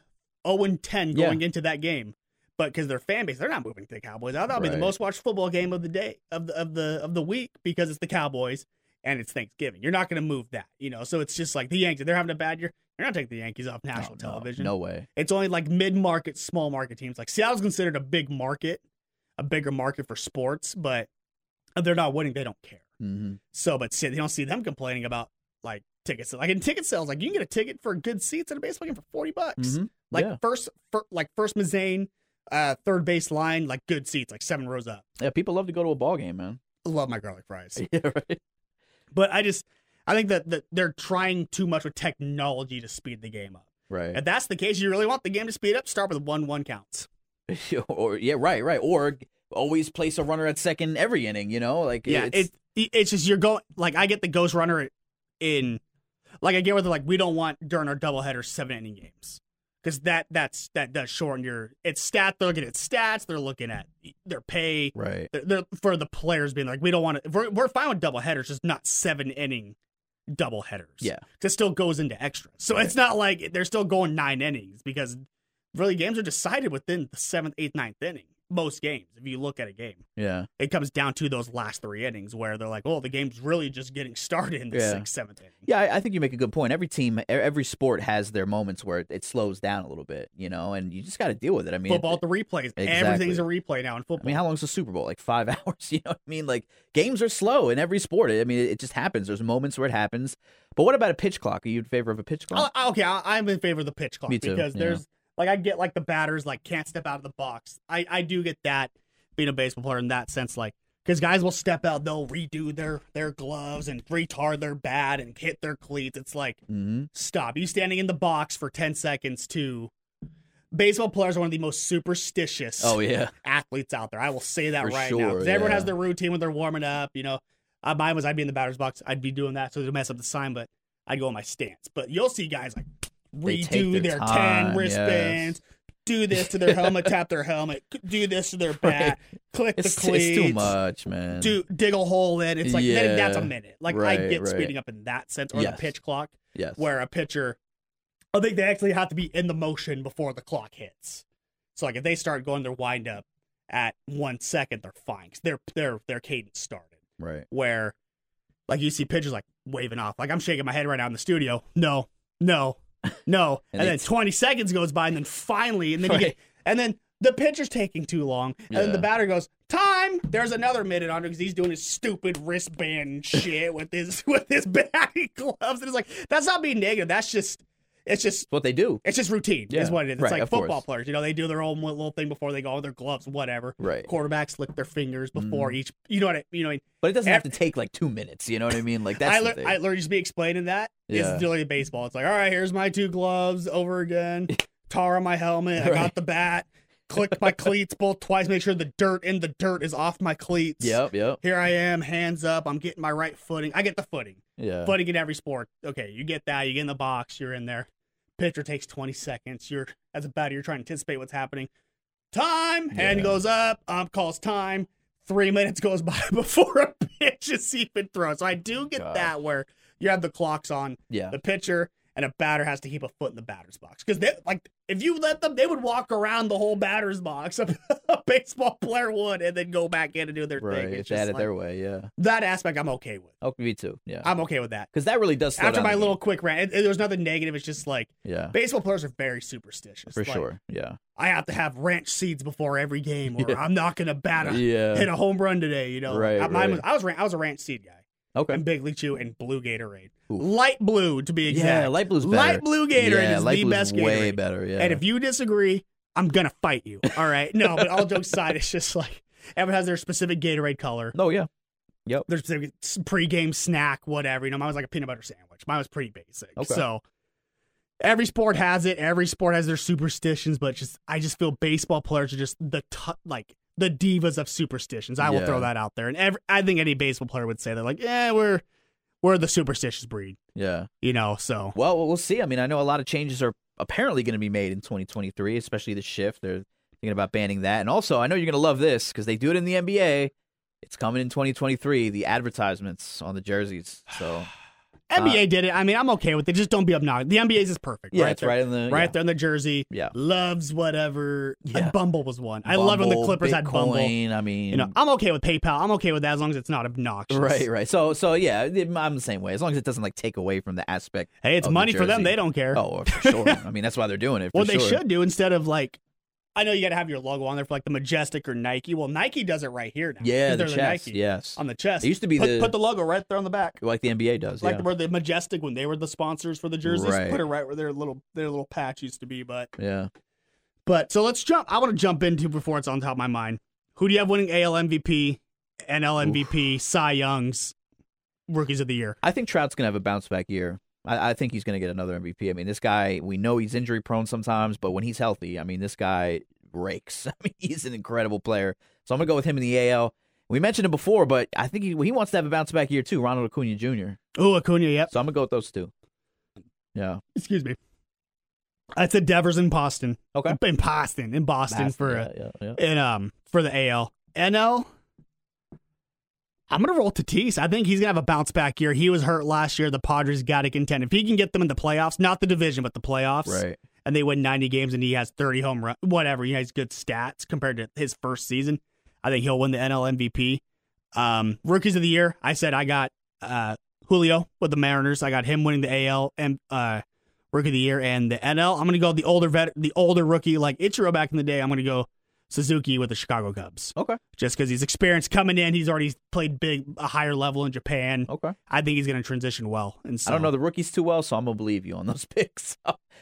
0 10 Yeah. going into that game. But because their fan base, they're not moving to the Cowboys. That'll be the most watched football game of the day of the of the of the week because it's the Cowboys and it's Thanksgiving. You're not going to move that, you know. So it's just like the Yankees. They're having a bad year. You're not taking the Yankees off national No, no, television. No way. It's only like mid market, small market teams. Like Seattle's considered a big market, a bigger market for sports, but they're not winning. They don't care. hmm So, but see, they don't see them complaining about like tickets. Like in ticket sales, like you can get a ticket for good seats at a baseball game for forty bucks. hmm Like yeah. first, fir- like first Mazane, uh, third base line, like good seats, like seven rows up. Yeah. People love to go to a ball game, man. Love my garlic fries, [LAUGHS] Yeah. Right. But I just, I think that, that they're trying too much with technology to speed the game up. Right. If that's the case, you really want the game to speed up. Start with one one counts. [LAUGHS] or yeah. Right. Right. Or always place a runner at second every inning. You know, like Yeah, It's, it's it's just you're going like I get the ghost runner in, like I get with like we don't want during our doubleheader seven inning games because that that's that does shorten your it's stat. They're looking at stats. They're looking at their pay. right. They're, they're for the players being like we don't want to. We're, we're fine with double headers just not seven inning double headers Yeah. it still goes into extra. So Right. it's not like they're still going nine innings because really games are decided within the seventh, eighth, ninth inning. Most games, if you look at a game Yeah. it comes down to those last three innings where they're like, oh, the game's really just getting started in the Yeah. sixth, seventh inning. Yeah, I, I think you make a good point. Every team, every sport has their moments where it, it slows down a little bit, you know, and you just got to deal with it. I mean, football, it- the replays, Exactly. everything's a replay now in football. I mean, how long's the Super Bowl? Like five [LAUGHS] hours? You know what I mean? Like games are slow in every sport. I mean, it, just happens. There's moments where it happens. But what about a pitch clock? Are you in favor of a pitch clock? I- okay, I, I'm in favor of the pitch clock Me too, because yeah. there's like I get like the batters like can't step out of the box. I I do get that being a baseball player in that sense, like because guys will step out, they'll redo their their gloves and retard their bat and hit their cleats. It's like hmm stop. You standing in the box for ten seconds to. Baseball players are one of the most superstitious. Oh yeah, athletes out there. I will say that For right now sure, because everyone has their routine when they're warming up. You know, uh, mine was I'd be in the batter's box. I'd be doing that so to mess up the sign, but I'd go on my stance. But you'll see guys like They redo their their, ten wristbands, do this to their helmet, tap their helmet, do this to their [LAUGHS] bat, click it's, the cleats, it's too much, man. do dig a hole in. It's like then that's a minute. Like I get right. speeding up in that sense, or Yes. the pitch clock yes, where a pitcher, I think they actually have to be in the motion before the clock hits. So like if they start going their wind up at one second, they're fine 'cause their their their cadence started. right. Where like you see pitchers like waving off, like I'm shaking my head right now in the studio. No, no, [LAUGHS] no, And and, then 20 seconds goes by, and then finally, and then you get, and then the pitcher's taking too long, and then the batter goes time. There's another minute on because he's doing his stupid wristband [LAUGHS] shit with his with his [LAUGHS] batting gloves, and it's like that's not being negative. That's just it's just It's what they do. it's just routine Yeah, is what it is. It's right, like football course. players, you know, they do their own little thing before they go on their gloves, whatever. Right. Quarterbacks lick their fingers before Mhm. each. You know what I you know. what I mean? But it doesn't Ev- have to take like two minutes. You know what I mean? Like that's I learned. I learned just be explaining that. Yeah. literally baseball. It's like, all right, here's my two gloves over again. [LAUGHS] Tar on my helmet. I got the bat. Click my cleats both twice, make sure the dirt in the dirt is off my cleats. Yep, yep. Here I am, hands up. I'm getting my right footing. I get the footing. Yeah. Footing in every sport. Okay, you get that. You get in the box. You're in there. Pitcher takes 20 seconds. You're as a batter, you're trying to anticipate what's happening. Time. Hand Yeah. goes up. Ump calls time. Three [LAUGHS] minutes goes by [LAUGHS] before a pitch is even thrown. So I do oh, get Gosh. that where you have the clocks on yeah. the pitcher and a batter has to keep a foot in the batter's box because like if you let them they would walk around the whole batter's box [LAUGHS] a, baseball player would and then go back in and do their Right. thing it's just like, their way, yeah. that aspect i'm okay with Oh, me too. Yeah. i'm okay with that Because that really does after my little quick rant it, it- there's nothing negative it's just like Yeah. baseball players are very superstitious For Like, sure. Yeah. i have to have ranch seeds before every game or [LAUGHS] Yeah. i'm not gonna bat a Yeah. hit a home run today you know Right, I, right. was, I was i was a ranch seed guy Okay. and big league chew and blue gatorade Oof. light blue to be exact Yeah, light blue's better. light blue gatorade yeah, is the best way better. Yeah. And if you disagree, I'm gonna fight you. All right. No, but all jokes aside, it's just like everyone has their specific Gatorade color, Oh, yeah. their specific s- pregame snack, whatever. You know, mine was like a peanut butter sandwich. Mine was pretty basic. Okay. So every sport has it. Every sport has their superstitions, but just I just feel baseball players are just the t- like the divas of superstitions. I will Yeah. throw that out there, and every, I think any baseball player would say they're Like, yeah, we're we're the superstitious breed. Yeah. You know, so Well, we'll see. I mean, I know a lot of changes are apparently going to be made in 2023, especially the shift. They're thinking about banning that. And also, I know you're going to love this because they do it in the NBA. It's coming in 2023, the advertisements on the jerseys. So, [SIGHS] [SIGHS] [SIGHS] NBA did it. I mean, I'm okay with it. Just don't be obnoxious. The NBA's is perfect. yeah, right it's there. right in the. right yeah. there in the jersey. Yeah. Loves whatever. Yeah. Uh, Bumble was one. I love when the Bumble, Clippers had Bumble. I mean, You know, I'm okay with PayPal. I'm okay with that as long as it's not obnoxious. right, right. So, so yeah, I'm the same way. As long as it doesn't like take away from the aspect. Hey, it's money for them. They don't care. Oh, for sure. [LAUGHS] I mean, that's why they're doing it. For what they should do instead of like, I know you got to have your logo on there for like the Majestic or Nike. Well, Nike does it right here now. Yeah, the chest. Nike Yes, on the chest. It used to be put, the- put the logo right there on the back. like the NBA does. Like yeah, where the Majestic when they were the sponsors for the jerseys, Right. put it right where their little their little patch used to be. But yeah. But so let's jump. I want to jump into before it's on top of my mind. Who do you have winning AL MVP, NL MVP, Cy Youngs, rookies of the year? I think Trout's gonna have a bounce back year. I, I think he's gonna get another MVP. I mean, this guy, we know he's injury prone sometimes, but when he's healthy, I mean, this guy rakes. [LAUGHS] I mean, he's an incredible player. So I'm gonna go with him in the AL. We mentioned him before, but I think he, he wants to have a bounce back year too. Ronald Acuna Jr. Oh, Acuna. Yep. So I'm gonna go with those two. Yeah. Excuse me. I said Devers in Boston. Okay. In Boston. In Boston, for yeah, yeah, yeah. in um for the AL. NL. I'm gonna roll Tatis. I think he's gonna have a bounce back year. He was hurt last year. The Padres got to contend. If he can get them in the playoffs, not the division, but the playoffs, Right. and they win 90 games and he has 30 home run, whatever. He has good stats compared to his first season. I think he'll win the NL MVP. Um, rookies of the year, I said I got uh, Julio with the Mariners. I got him winning the AL and uh, rookie of the year and the NL. I'm gonna go the older vet, the older rookie like Ichiro back in the day. I'm gonna go Suzuki with the Chicago Cubs Okay. just because he's experienced coming in. He's already played big, a higher level in Japan. Okay. I think he's gonna transition well. And so, I don't know the rookies too well, so I'm gonna believe you on those [LAUGHS] picks.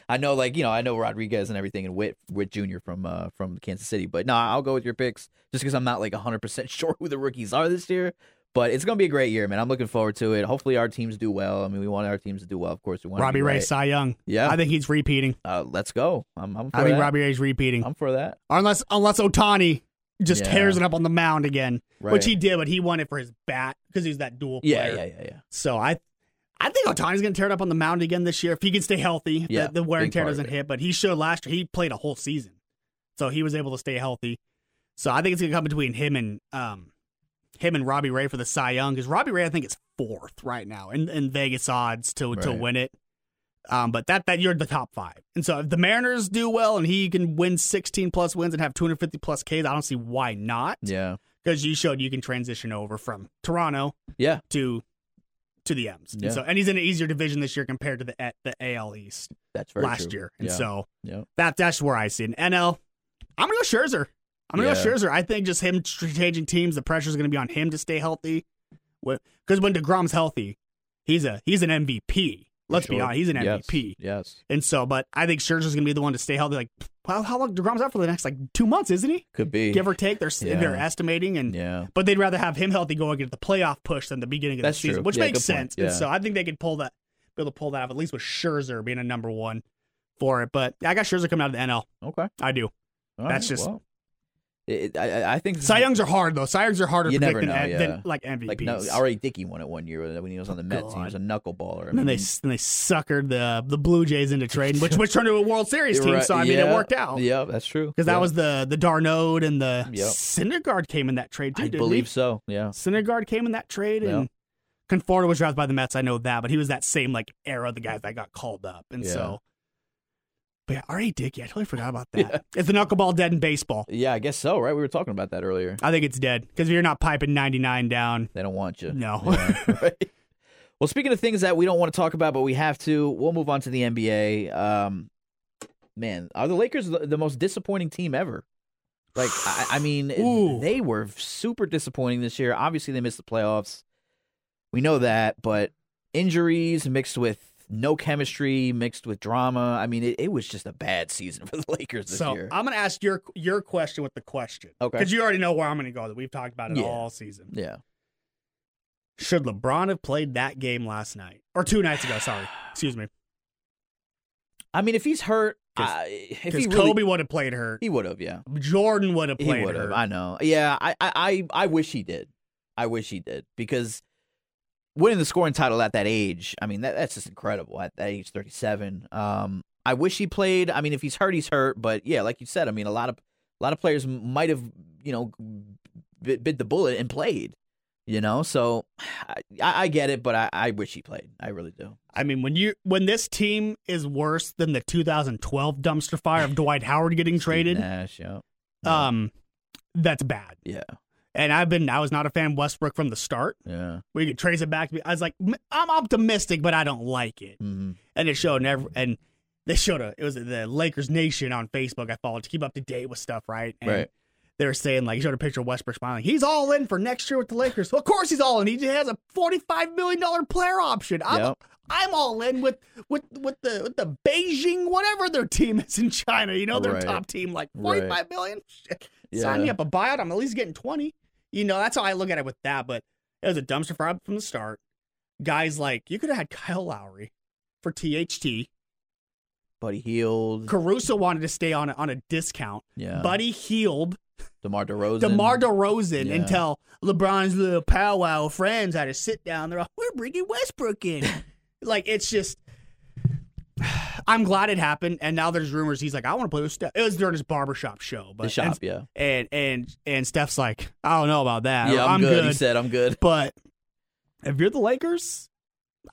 I know, like you know, I know Rodriguez and everything, and Witt, Witt Jr. from uh from Kansas City. But no, I'll go with your picks just because I'm not like 100 percent [LAUGHS] sure who the rookies are this year. But it's gonna be a great year, man. I'm looking forward to it. Hopefully, our teams do well. I mean, we want our teams to do well. Of course, we want Robbie Ray, right. Cy Young. Yeah, I think he's repeating. uh, let's go. I'm, I'm for I think that. Robbie Ray's repeating. I'm for that. unless unless Ohtani just Yeah. tears it up on the mound again, Right. which he did, but he won it for his bat because he's that dual yeah, player. yeah, yeah, yeah. So I, I think Ohtani's gonna tear it up on the mound again this year if he can stay healthy. Yeah, the, the wear and tear doesn't hit, but he showed last year he played a whole season, so he was able to stay healthy. So I think it's gonna come between him and um, him and Robbie Ray for the Cy Young because Robbie Ray I think is fourth right now in, in Vegas odds to to win it. Um, but that that you're the top five, and so if the Mariners do well and he can win 16 plus wins and have 250 plus Ks, I don't see why not. Yeah, Because you showed you can transition over from Toronto yeah. to to the M's, Yeah. and so and he's in an easier division this year compared to the the AL East That's very last true. year, and yeah. so yeah. that that's where I see an NL, I'm gonna go Scherzer. I'm gonna Yeah. go Scherzer. I think just him changing teams, the pressure's gonna be on him to stay healthy. Because when deGrom's healthy, he's a he's an MVP. Let's be honest, he's an MVP. Yes, And so, but I think Scherzer's gonna be the one to stay healthy. Like, well, how long deGrom's out for the next like two months, isn't he? could be. Give or take. They're Yeah. they're estimating, and yeah, but they'd rather have him healthy going into the playoff push than the beginning of That's the season, true. which Yeah, makes sense. And so I think they could pull that, be able to pull that off at least with Scherzer being a number one for it. But I got Scherzer coming out of the NL. okay. I do. All That's right, just- well, it, I, I think Cy Youngs are hard though. Cy Youngs are harder to You never predict than, know, than, like MVPs. like no, already Dickey won it one year when he was on the Mets. He was a knuckleballer. I and then they mean, then they suckered the the Blue Jays into trading, which which turned into a World Series team. Right, So I mean, it worked out. Yeah, that's true. Because that was the the d'Arnaud and the Yep. Syndergaard came in that trade too, I believe he? so. Yeah. Syndergaard came in that trade Yeah. and Conforto was drafted by the Mets. I know that, but he was that same like era of the guys that got called up, and Yeah. so. But yeah, R.A. Dickey, I totally forgot about [LAUGHS] that. Is the knuckleball dead in baseball? Yeah, I guess so. Right, we were talking about that earlier. I think it's dead because if you're not piping 99 down, They don't want you. no. Yeah, [LAUGHS] right. Well, speaking of things that we don't want to talk about, but we have to, we'll move on to the NBA. Um, man, are the Lakers the, the most disappointing team ever? Like, I, I mean, Ooh. they were super disappointing this year. Obviously, they missed the playoffs. We know that, but injuries mixed with no chemistry, mixed with drama. I mean, it, it was just a bad season [LAUGHS] for the Lakers this so year. I'm going to ask your your question with the question. Okay. Because you already know where I'm going to go. That we've talked about it Yeah. all season. yeah. Should LeBron have played that game last night or two nights ago? Sorry, excuse me. I mean, if he's hurt, 'Cause- I- if Because he really, Kobe would have played hurt. he would have, yeah. Jordan would have played hurt. I know. Yeah, I, I, I, I wish he did. I wish he did because winning the scoring title at that age, I mean, that, that's just incredible at that age, thirty-seven. Um, I wish he played. I mean, if he's hurt, he's hurt. But yeah, like you said, I mean, a lot of a lot of players might have, you know, bit, bit the bullet and played. You know, so [SIGHS] I, I get it, but I, I wish he played. I really do. I mean, when you when this team is worse than the 2012 dumpster fire of Dwight Howard getting [LAUGHS] traded, Nash, yeah, yeah, um, that's bad. yeah, And I've been I was not a fan of Westbrook from the start. yeah. We could trace it back to me. I was like, I'm optimistic, but I don't like it. hmm And it showed never and they showed a it was the Lakers Nation on Facebook. I followed to keep up to date with stuff, right? And Right. They were saying like he showed a picture of Westbrook smiling. He's all in for next year with the Lakers. Well, of course he's all in. He has a forty-five million dollar player option. I'm, Yep. I'm all in with with with the with the Beijing whatever their team is in China. You know their Right. top team like Right. forty-five million. Shit. Sign me up a buyout. I'm at least getting twenty. You know that's how I look at it with that. But it was a dumpster fire from the start. Guys like you could have had Kyle Lowry for THT. Buddy Hield. Caruso wanted to stay on a, on a discount. Yeah. Buddy Hield. DeMar DeRozan. DeMar DeRozan Yeah. until LeBron's little powwow friends had to sit down. They're like, we're bringing Westbrook in. [LAUGHS] like, it's just. [SIGHS] I'm glad it happened, and now there's rumors he's like, I want to play with Steph. It was during his barbershop show, but the shop, and, yeah. and and and Steph's like, I don't know about that. Yeah, I'm, I'm good. He said, "I'm good." but if you're the Lakers,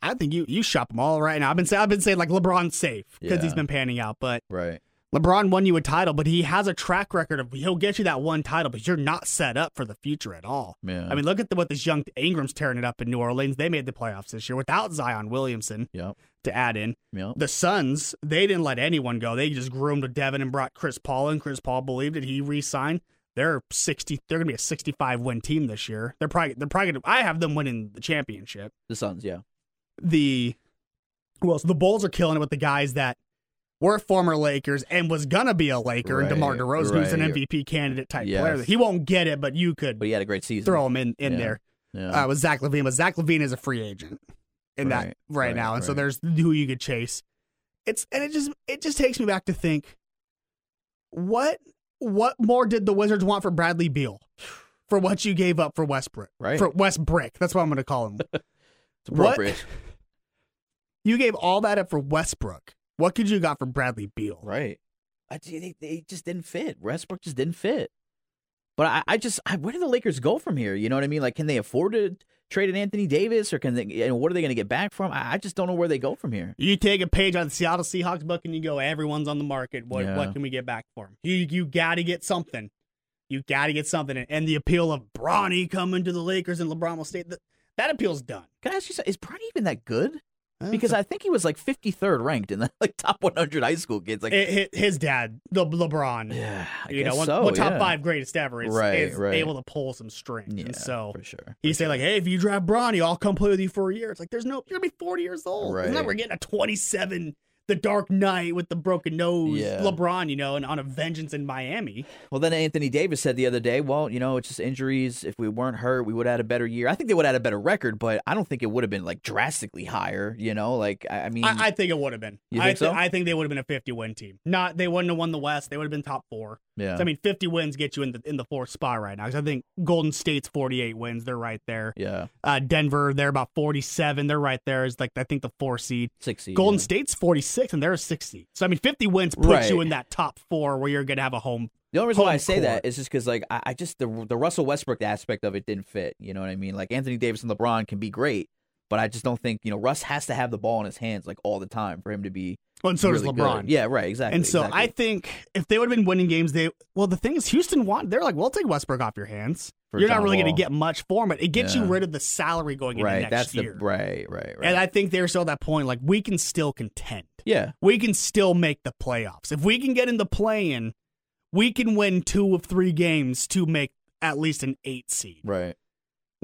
I think you you shop them all right now. I've been saying I've been saying like LeBron's safe because he's been panning out, but Right. LeBron won you a title, but he has a track record of he'll get you that one title, but you're not set up for the future at all. Yeah. I mean, look at the, what this young Ingram's tearing it up in New Orleans. They made the playoffs this year without Zion Williamson Yep. To add in. Yep. The Suns, they didn't let anyone go. They just groomed Devin and brought Chris Paul in. Chris Paul believed it. He re-signed. They're sixty. They're gonna be a sixty-five win team this year. They're probably. They're probably. Gonna, I have them winning the championship. The Suns. Yeah. The well, so the Bulls are killing it with the guys that were former Lakers and was gonna be a Laker and Right, DeMar DeRozan, who's an. MVP candidate type Yes. player. He won't get it, but you could But he had a great season. throw him in in Yeah. there Yeah. uh, with Zach LaVine. But Zach LaVine is a free agent in that Right, right, right, now, and so there's who you could chase. It's and it just it just takes me back to think what what more did the Wizards want for Bradley Beal for what you gave up for Westbrook Right. for Westbrick? That's what I'm going to call him. [LAUGHS] it's appropriate. [LAUGHS] you gave all that up for Westbrook. What could you got for Bradley Beal? Right. I, they, they just didn't fit. Westbrook just didn't fit. But I, I just, I, where do the Lakers go from here? You know what I mean? Like, can they afford to trade an Anthony Davis, or can they? And what are they going to get back from? I, I just don't know where they go from here. You take a page out of the Seattle Seahawks book and you go, everyone's on the market. What Yeah. what can we get back for him? You you got to get something. You got to get something. And the appeal of Bronny coming to the Lakers and LeBron will stay. That, that appeal's done. Can I ask you something? Is Bronny even that good? Because I think he was like 53rd ranked in the [LAUGHS] like top 100 high school kids. Like, It- his dad, the LeBron, yeah, I you know, one, so, one top yeah. five greatest ever, is, Right, is right. able to pull some strings. Yeah, and so for sure. he say like, "Hey, if you draft Bronny, I'll come play with you for a year." It's like there's no, you're gonna be 40 years old. Right. we're getting a 27 the Dark Knight with the broken nose, Yeah. LeBron, you know, and on a vengeance in Miami. Well, then Anthony Davis said the other day, well, you know, it's just injuries. If we weren't hurt, we would have had a better year. I think they would have had a better record, but I don't think it would have been like drastically higher. You know, like I I mean, I, I think it would have been. You I, think so? I think they would have been a 50 win team. Not they wouldn't have won the West. They would have been top four. Yeah, So, I mean, 50 wins get you in the in the fourth spot right now. Because I think Golden State's 48 wins. They're right there. yeah, Uh, Denver, they're about 47. They're right there. Is like I think the four seed. sixty. Golden yeah. State's 46 and they're a 60. So I mean, 50 wins puts Right. you in that top four where you're gonna have a home. The only reason why I say court. that is just because, like, I, I just the the Russell Westbrook aspect of it didn't fit. You know what I mean? Like Anthony Davis and LeBron can be great, but I just don't think you know Russ has to have the ball in his hands like all the time for him to be. Well, and so really does good. LeBron. Yeah, right. Exactly. And so I think if they would have been winning games, they well the thing is Houston won. They're like, we'll take Westbrook off your hands. For You're not really going to get much for him, but it gets you rid of the salary going into right. next That's year. the right, right, right. And I think they're still at that point. Like we can still contend. yeah, We can still make the playoffs. If we can get in the play-in, we can win two of three games to make at least an eight seed. right.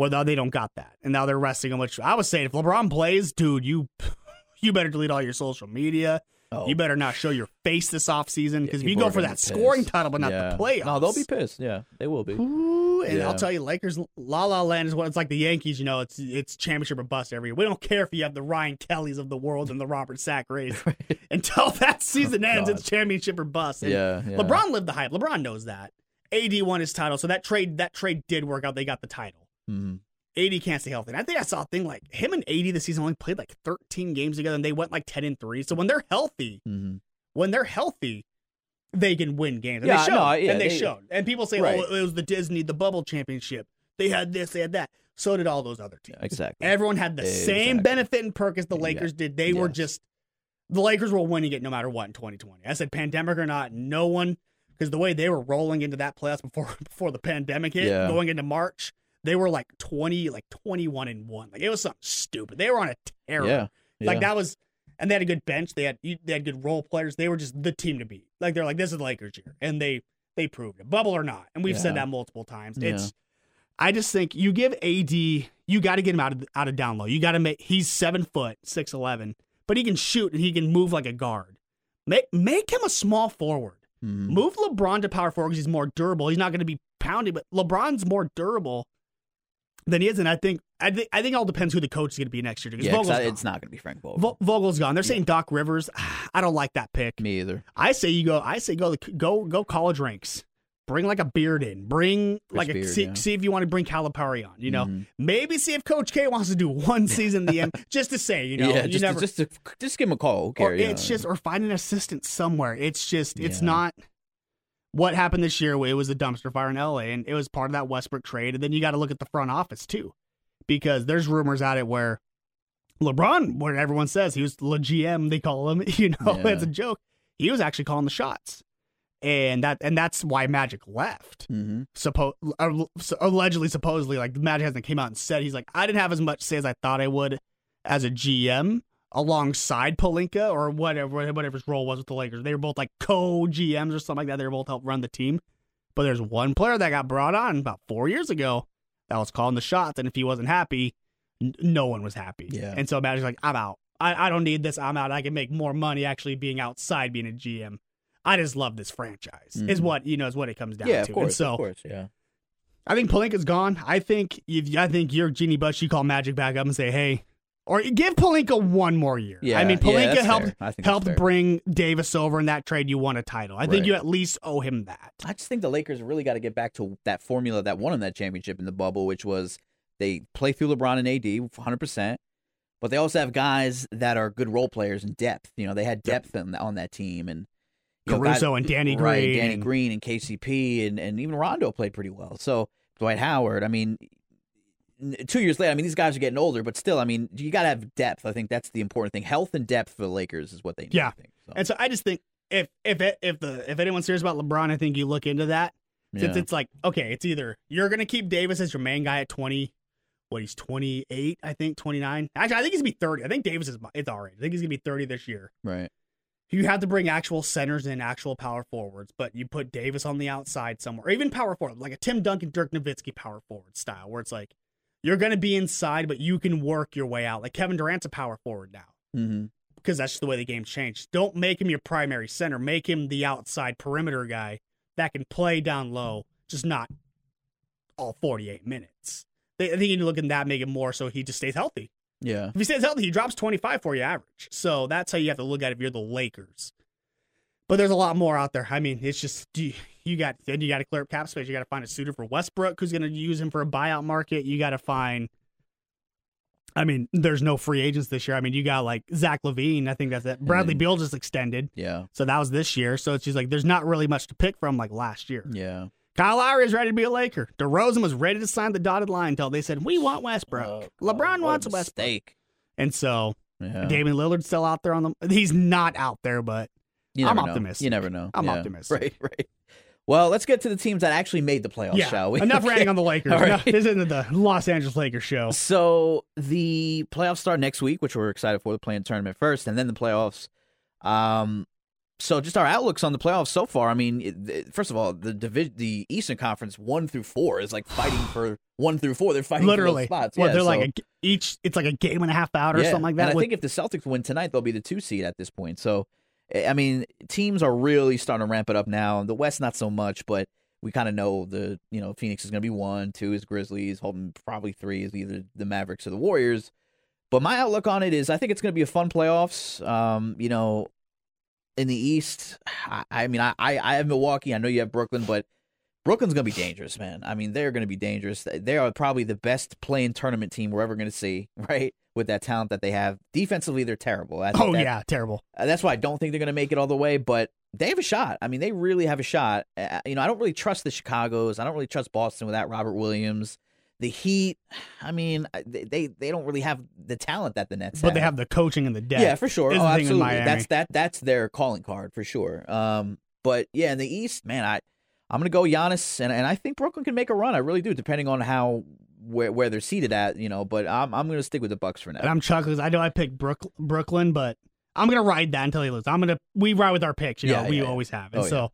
Well, now they don't got that, and now they're resting him. Which I was saying, if LeBron plays, dude, you [LAUGHS] you better delete all your social media. Oh, You better not show your face this offseason because if you go for that scoring title, but not yeah. the playoffs. No, they'll be pissed. Yeah, they will be. Ooh, and I'll tell you, Lakers La La Land is what it's like the Yankees. You know, it's it's championship or bust every year. We don't care if you have the Ryan Kellys of the world and the Robert Sacres. [LAUGHS] Until that oh, season ends, Oh, God. it's championship or bust. Yeah, yeah. LeBron lived the hype. LeBron knows that. AD won his title, so that trade that trade did work out. They got the title. Mhm. AD can't stay healthy. And I think I saw a thing like him and AD this season only played like 13 games together, and they went like 10 and three. So when they're healthy, Mhm. when they're healthy, they can win games. And Yeah, they showed. no, yeah, and they, they- showed. And people say, Right. oh, it was the Disney, the bubble championship. They had this, they had that. So did all those other teams. Exactly. Everyone had the same benefit and perk as the Lakers did. They were just the Lakers were winning it no matter what in 2020. I said pandemic or not, no one because the way they were rolling into that playoffs before [LAUGHS] before the pandemic hit, Yeah. going into March, they were like 20, like 21 and one. Like it was something stupid. They were on a tear. Yeah. Like that was, and they had a good bench. They had they had good role players. They were just the team to beat. Like they're like this is the Lakers year, and they they proved it, bubble or not. And we've said that multiple times. Yeah. It's, I just think you give AD, you got to get him out of out of down low. You got to make. He's seven foot six eleven, but he can shoot and he can move like a guard. Make make him a small forward. Mhm. Move LeBron to power forward because he's more durable. He's not going to be pounded, but LeBron's more durable than he is. And I think I think I think it all depends who the coach is going to be next year. Because Yeah, Vogel's I- it's not going to be Frank Vogel. Vo- Vogel's gone. They're saying Doc Rivers. [SIGHS] I don't like that pick. Me either. I say you go. I say go. Go. Go. College ranks. Bring like a beard in. Bring like a Beard, see, yeah. see if you want to bring Calipari on. You know, Mhm. maybe see if Coach K wants to do one [LAUGHS] season in the end, just to say. You know, yeah, you just, never. just to, just give him a call. Who or cares? it's just or find an assistant somewhere. It's just it's Yeah. not. What happened this year? It was a dumpster fire in LA, and it was part of that Westbrook trade. And then you got to look at the front office too, because there's rumors out it where LeBron, where everyone says he was the GM, they call him. [LAUGHS] You know, Yeah. it's a joke. He was actually calling the shots, and that and that's why Magic left. Mhm. Suppo- uh, allegedly, supposedly, like Magic hasn't came out and said he's like I didn't have as much say as I thought I would as a GM alongside Pelinka or whatever whatever his role was with the Lakers. They were both like co GMs or something like that. They were both help run the team. But there's one player that got brought on about four years ago that was calling the shots, and if he wasn't happy, n- no one was happy. Yeah. And so Magic's like, I'm out. I, I don't need this. I'm out. I can make more money actually being outside being a GM. I just love this franchise. Is Mhm. what you know is what it comes down Yeah, to. of course. and so of course. Yeah. I think Pelinka's gone. I think if I think you're Jeanie Buss, you call Magic back up and say, hey, or give Pelinka one more year. Yeah. I mean, Pelinka that's helped fair. I think that's helped bring Davis over in that trade. You won a title. I think you at least owe him that. I just think the Lakers really got to get back to that formula that won them that championship in the bubble, which was they play through LeBron and AD 100%, but they also have guys that are good role players and depth. You know, they had depth on, on that team. and you know, guys- Caruso and Danny right, Green. Danny and- Green and KCP and, and even Rondo played pretty well. So Dwight Howard, I mean, two years later, I mean, these guys are getting older, but still, I mean, you got to have depth. I think that's the important thing. Health and depth for the Lakers is what they need. Yeah. I think. So, And so I just think if if it, if the if anyone's serious about LeBron, I think you look into that. Since yeah. it's like, okay, it's either you're gonna keep Davis as your main guy at twenty, what he's twenty eight, I think, twenty nine. Actually, I think he's gonna be thirty. I think Davis is it's all right. I think he's gonna be thirty this year. right. You have to bring actual centers and actual power forwards, but you put Davis on the outside somewhere, or even power forward, like a Tim Duncan, Dirk Nowitzki power forward style, where it's like you're gonna be inside, but you can work your way out. Like Kevin Durant's a power forward now. Mm-hmm. because that's just the way the game's changed. Don't make him your primary center. Make him the outside perimeter guy that can play down low, just not all 48 minutes. They, I think you need to look at that, make it more so he just stays healthy. Yeah. If he stays healthy, he drops 25 for you average. So that's how you have to look at it if you're the Lakers. But there's a lot more out there. I mean, it's just you, you got then you got to clear up cap space. You got to find a suitor for Westbrook who's going to use him for a buyout market. You got to find. I mean, there's no free agents this year. I mean, you got like Zach LaVine. I think that's it. Bradley then- Beal just extended, Yeah. so that was this year. So it's just like there's not really much to pick from like last year. Yeah. Kyle Lowry is ready to be a Laker. DeRozan was ready to sign the dotted line until they said we want Westbrook. Oh, LeBron wants a Westbrook, mistake. and so Yeah. Damian Lillard's still out there on the. He's not out there, but You I'm know. optimistic. You never know. I'm Yeah. optimistic. Right, right. Well, let's get to the teams that actually made the playoffs, yeah, shall we? enough [LAUGHS] Okay. ranting on the Lakers. Right. Enough- this isn't the Los Angeles Lakers show. So the playoffs start next week, which we're excited for. The play-in tournament first, and then the playoffs. Um, so just our outlooks on the playoffs so far. I mean, it- first of all, the division, the Eastern Conference, one through four is like fighting for one through four. They're fighting Literally, for those spots. well, yeah, they're so- like a, each. It's like a game and a half out or yeah. something like that. And I with- think if the Celtics win tonight, they'll be the two seed at this point. So, I mean, teams are really starting to ramp it up now. The West, not so much, but we kind of know the you know Phoenix is going to be one, two is Grizzlies, hoping probably three is either the Mavericks or the Warriors. But my outlook on it is, I think it's going to be a fun playoffs. Um, you know, in the East, I, I mean, I I have Milwaukee. I know you have Brooklyn, but Brooklyn's going to be dangerous, man. I mean, they're going to be dangerous. They are probably the best play-in tournament team we're ever going to see, [LAUGHS] right? With that talent that they have. Defensively, they're terrible. I think oh that- yeah, terrible. uh, That's why I don't think they're going to make it all the way, but they have a shot. I mean, they really have a shot. Uh, you know, I don't really trust the Chicago's. I don't really trust Boston without Robert Williams. The Heat, [SIGHS] I mean, they they, they don't really have the talent that the Nets have. But they have the coaching and the depth. yeah, for sure. Oh, the thing in absolutely. That's that. That's their calling card for sure. Um, but yeah, in the East, man, I I'm gonna go Giannis, and and I think Brooklyn can make a run. I really do, depending on how where where they're seated at, you know. But I'm I'm gonna stick with the Bucks for now. And I'm chuckling. 'cause I know I picked Brook, Brooklyn, but I'm gonna ride that until he loses. I'm gonna we ride with our picks. You know, Yeah, we yeah, yeah. always have. And Oh, yeah. so,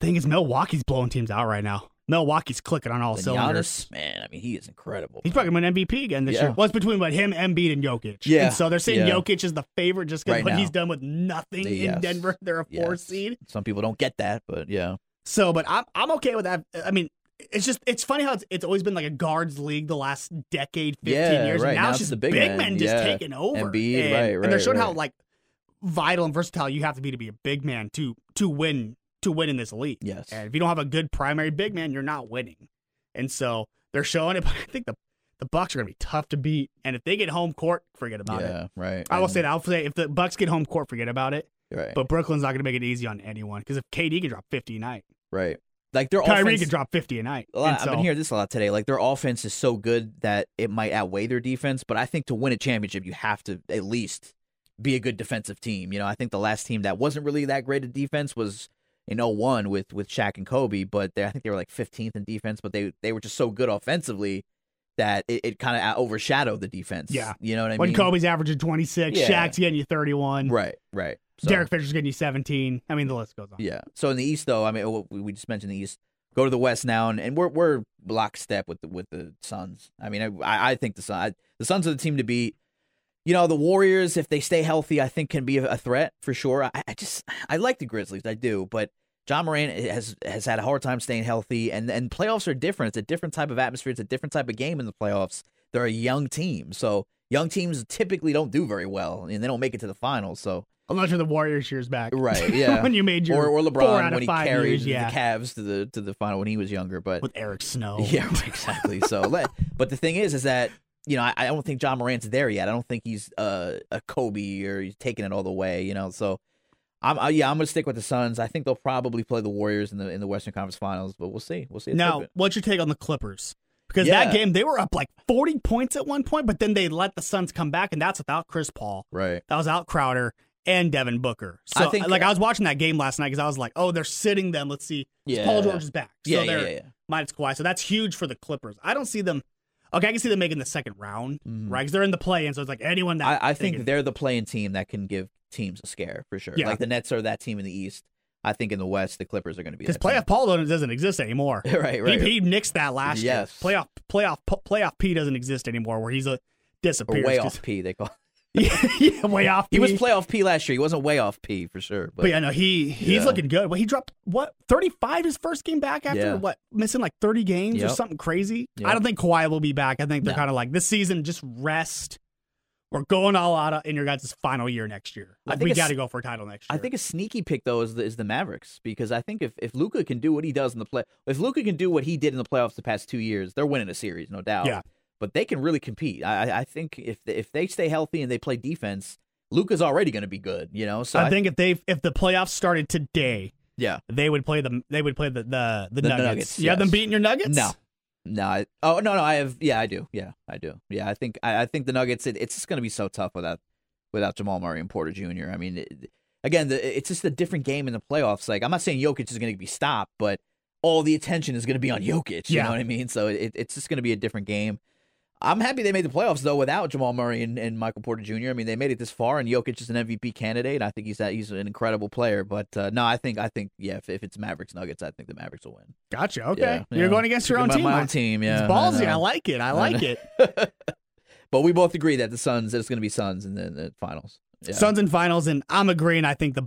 thing is, Milwaukee's blowing teams out right now. Milwaukee's clicking on all And cylinders. Giannis, man, I mean, he is incredible. He's probably going to MVP again this Yeah. year. Well, between what him, Embiid, and Jokic. Yeah, And so they're saying yeah. Jokic is the favorite just because Right what now. he's done with nothing The- in yes. Denver. They're a four Yes. seed. Some people don't get that, but yeah, So, but I'm I'm okay with that. I mean, it's just it's funny how it's, it's always been like a guards league the last decade, fifteen Yeah, years, right. and now, Now it's just the big, big men, men, just yeah. taking over. Embiid, and, right, and they're right, showing how like vital and versatile you have to be to be a big man to to win to win in this league. yes, And if you don't have a good primary big man, you're not winning. And so they're showing it. [LAUGHS] But I think the the Bucks are going to be tough to beat. And if they get home court, forget about it. yeah, right. I will And- say that. I'll say if the Bucks get home court, forget about it. right, But Brooklyn's not going to make it easy on anyone because if KD can drop 50 a night, right. Like their Kyrie offense, can drop 50 a night. a lot, I've been hearing this a lot today. Like their offense is so good that it might outweigh their defense. But I think to win a championship, you have to at least be a good defensive team. You know, I think the last team that wasn't really that great at defense was in 01 with with Shaq and Kobe. But they, I think they were like 15th in defense. But they they were just so good offensively that it, it kind of overshadowed the defense. Yeah. you know what I when mean. When Kobe's averaging 26, Yeah. Shaq's getting you 31, right, right. So- Derek Fisher's getting you 17. I mean, the list goes on. Yeah. So in the East, though, I mean, we just mentioned the East. Go to the West now, and, and we're we're lockstep with the with the Suns. I mean, I I think the Sun the Suns are the team to beat. You know, the Warriors, if they stay healthy, I think can be a, a threat for sure. I, I just I like the Grizzlies, I do, but Ja Morant has has had a hard time staying healthy, and and playoffs are different. It's a different type of atmosphere. It's a different type of game in the playoffs. They're a young team, so young teams typically don't do very well, and they don't make it to the finals. So Unless you're the Warriors years back. right, [LAUGHS] yeah, when you made your or, or LeBron out when of he carried years, yeah. the Cavs to the to the final when he was younger. But with Eric Snow. [LAUGHS] yeah, exactly. So, [LAUGHS] let, but the thing is, is that you know I, I don't think Ja Morant's there yet. I don't think he's uh, a Kobe or he's taking it all the way. You know, so I'm uh, yeah I'm gonna stick with the Suns. I think they'll probably play the Warriors in the in the Western Conference Finals, but we'll see. We'll see. It's Now, open. what's your take on the Clippers? Because Yeah. that game, they were up like 40 points at one point, but then they let the Suns come back, and that's without Chris Paul. right? That was out Crowder and Devin Booker. So, I think- like, I was watching that game last night because I was like, oh, they're sitting them. Let's see. Yeah. Paul George is back. So Yeah, they're yeah, yeah. minus Kawhi. So that's huge for the Clippers. I don't see them. Okay, I can see them making the second round, Mhm. right? Because they're in the play, and so it's like anyone that I, I they think can- they're the playing team that can give teams a scare for sure. Yeah. Like the Nets are that team in the East. I think in the West, the Clippers are going to be because playoff Paul doesn't, exist anymore. [LAUGHS] right, right. He, he nixed that last Yes. year. Playoff playoff playoff P doesn't exist anymore, where he's a or disappears. way [LAUGHS] 'cause- off P. They call. [LAUGHS] yeah, way off. He was playoff P last year. He wasn't way off P for sure. But, But yeah, no, he he's Yeah. looking good. Well, he dropped what thirty five his first game back after Yeah. what missing like thirty games or something crazy. Yep. I don't think Kawhi will be back. I think they're No. kind of like this season, just rest. We're going all out in your guys' final year next year. Like, we got to go for a title next year. I think a sneaky pick though is the, is the Mavericks because I think if if Luka can do what he does in the play, if Luka can do what he did in the playoffs the past two years, they're winning a series, no doubt. Yeah. But they can really compete. I I- I think if if they stay healthy and they play defense, Luka's already going to be good. You know. So I think if they if the playoffs started today, yeah. they would play the they would play the the, the, The Nuggets. Nuggets, You have them beating your Nuggets? No. No, I, oh no, no, I have, yeah, I do, yeah, I do, yeah. I think, I, I think the Nuggets, it, it's just going to be so tough without, without Jamal Murray and Porter Jr. I mean, it, again, the, it's just a different game in the playoffs. Like, I'm not saying Jokic is going to be stopped, but all the attention is going to be on Jokic. You Yeah. know what I mean? So it, it's just going to be a different game. I'm happy they made the playoffs though without Jamal Murray and, and Michael Porter Jr. I mean, they made it this far, and Jokic is an MVP candidate. I think he's that he's an incredible player. But uh, no, I think I think yeah, if, if it's Mavericks Nuggets, I think the Mavericks will win. Gotcha. Okay. Yeah, You're yeah. going against your own my, team. My own team, yeah. it's ballsy. I, know. like it. I I like know. it. [LAUGHS] but we both agree that the Suns, it's going to be Suns in the, the finals. Yeah. Suns and finals, and I'm agreeing. I think the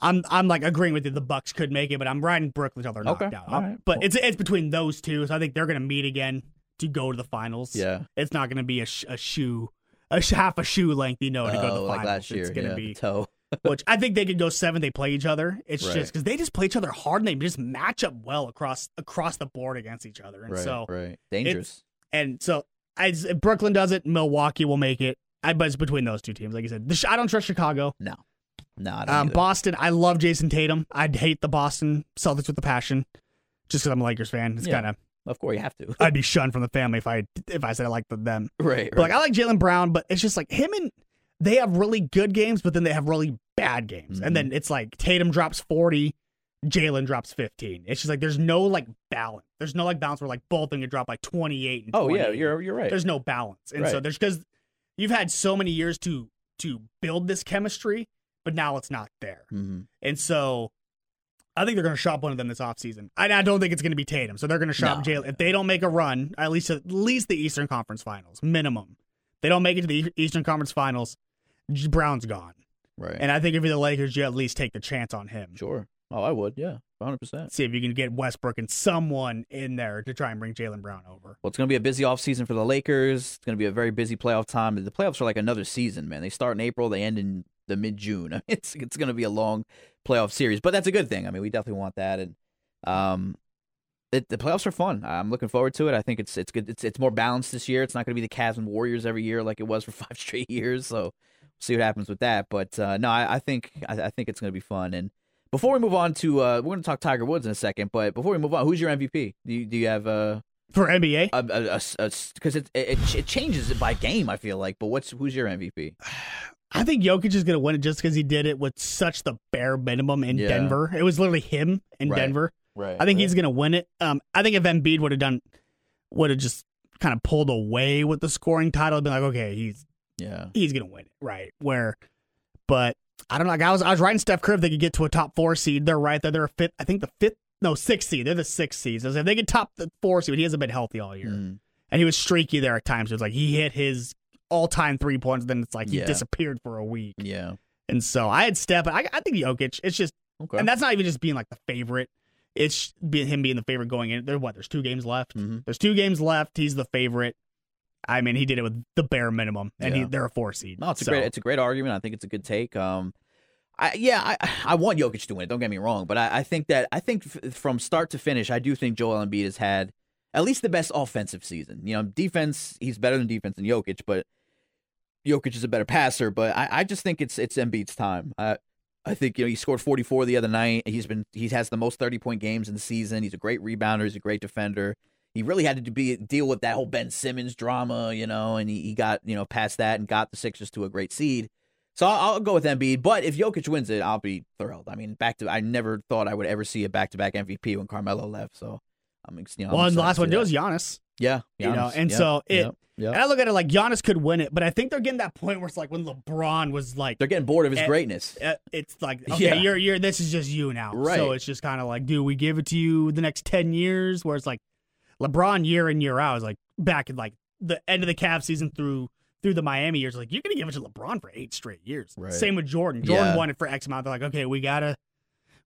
I'm I'm like agreeing with you. The Bucks could make it, but I'm riding Brooklyn until they're knocked Okay, out. right, But cool. it's it's between those two, so I think they're going to meet again to go to the finals. Yeah. it's not going to be a, sh- a shoe, a sh- half a shoe length, you know, to go to Oh, the like finals. last year. it's going to yeah, be toe. [LAUGHS] which I think they could go seven. They play each other. It's Right. just because they just play each other hard and they just match up well across across the board against each other. And Right, so right. Dangerous. and so as if Brooklyn does it, Milwaukee will make it. I but it's between those two teams. Like I said, the, sh- I don't trust Chicago. No. No, I Um. Boston, I love Jayson Tatum. I'd hate the Boston Celtics with a passion, just because I'm a Lakers fan. It's Yeah. kind of Of course, you have to. I'd be shunned from the family if I if I said I liked them. [LAUGHS] right, But like I like Jaylen Brown, but it's just like him and they have really good games, but then they have really bad games, Mhm. and then it's like Tatum drops forty, Jaylen drops fifteen. It's just like there's no like balance. There's no like balance where like both of them can drop like twenty eight. Oh, yeah, you're you're right. there's no balance, and so there's because you've had so many years to to build this chemistry, but now it's not there. hmm And so I think they're going to shop one of them this offseason. And I don't think it's going to be Tatum. So they're going to shop No. Jaylen. If they don't make a run, at least at least the Eastern Conference Finals, minimum. They don't make it to the Eastern Conference Finals, Brown's gone. Right. And I think if you're the Lakers, you at least take the chance on him. sure. Oh, I would. Yeah, hundred percent. See if you can get Westbrook and someone in there to try and bring Jaylen Brown over. Well, it's going to be a busy offseason for the Lakers. It's going to be a very busy playoff time. The playoffs are like another season, man. They start in April, they end in the mid June. [LAUGHS] It's it's going to be a long playoff series, but that's a good thing. I mean, we definitely want that, and um, it, the playoffs are fun. I'm looking forward to it. I think it's it's good. It's it's more balanced this year. It's not going to be the Cavs and Warriors every year like it was for [LAUGHS] five straight years. So we'll see what happens with that. But uh, no, I, I think I, I think it's going to be fun. And before we move on to uh, we're going to talk Tiger Woods in a second. But before we move on, who's your MVP? Do you, do you have uh For NBA, because it, it it changes it by game. I feel like, but what's who's your MVP? [SIGHS] [SIGHS] I think Jokic is going to win it just because he did it with such the bare minimum in Yeah. Denver. It was literally him in Right. Denver. Right. I think he's going to win it. Um, I think if Embiid would have done, would have just kind of pulled away with the scoring title, it'd be like, okay, he's yeah. he's going to win it, right? Where, but I don't know. Like I was I was writing Steph Curry. If they could get to a top four seed, they're right there. They're a fifth. I think the fifth, no sixth seed. They're the sixth seed. So if they could top the four seed, he hasn't been healthy all year, Mm. and he was streaky there at times. It was like he hit his all time three points, then it's like he Yeah. disappeared for a week. Yeah. And so I had Steph, I, I think Jokic. It's just, Okay. and that's not even just being like the favorite. It's being him being the favorite going in. There, what? There's two games left. hmm There's two games left. He's the favorite. I mean, he did it with the bare minimum, and he, they're a four seed. No, it's a great it's a great argument. I think it's a good take. Um, I yeah, I I want Jokic to win it. Don't get me wrong, but I, I think that I think f- from start to finish, I do think Joel Embiid has had at least the best offensive season. You know, defense he's better than defense than Jokic, but Jokic is a better passer. But I, I just think it's it's Embiid's time. I I think you know he scored 44 the other night. He's been he has the most 30 point games in the season. He's a great rebounder. He's a great defender. He really had to be deal with that whole Ben Simmons drama, you know, and he, he got you know past that and got the Sixers to a great seed. So I'll, I'll go with Embiid. But if Jokic wins it, I'll be thrilled. I mean, back to I never thought I would ever see a back to back MVP when Carmelo left. So I'm you know. I'm and the last one was. Giannis. Yeah, you know, and Yep, so it- yep, yep. And I look at it like Giannis could win it, but I think they're getting that point where it's like when LeBron was like, they're getting bored of his Eh, greatness. uh, it's like, [LAUGHS] okay, Yeah. you're you're this is just you now. Right. So it's just kind of like, do we give it to you the next ten years? Where it's like LeBron year in year out is like back in like the end of the Cavs season through through the Miami years, like you're gonna give it to LeBron for eight straight years. Right. Same with Jordan. Jordan Yeah. won it for X amount. They're like, okay, we gotta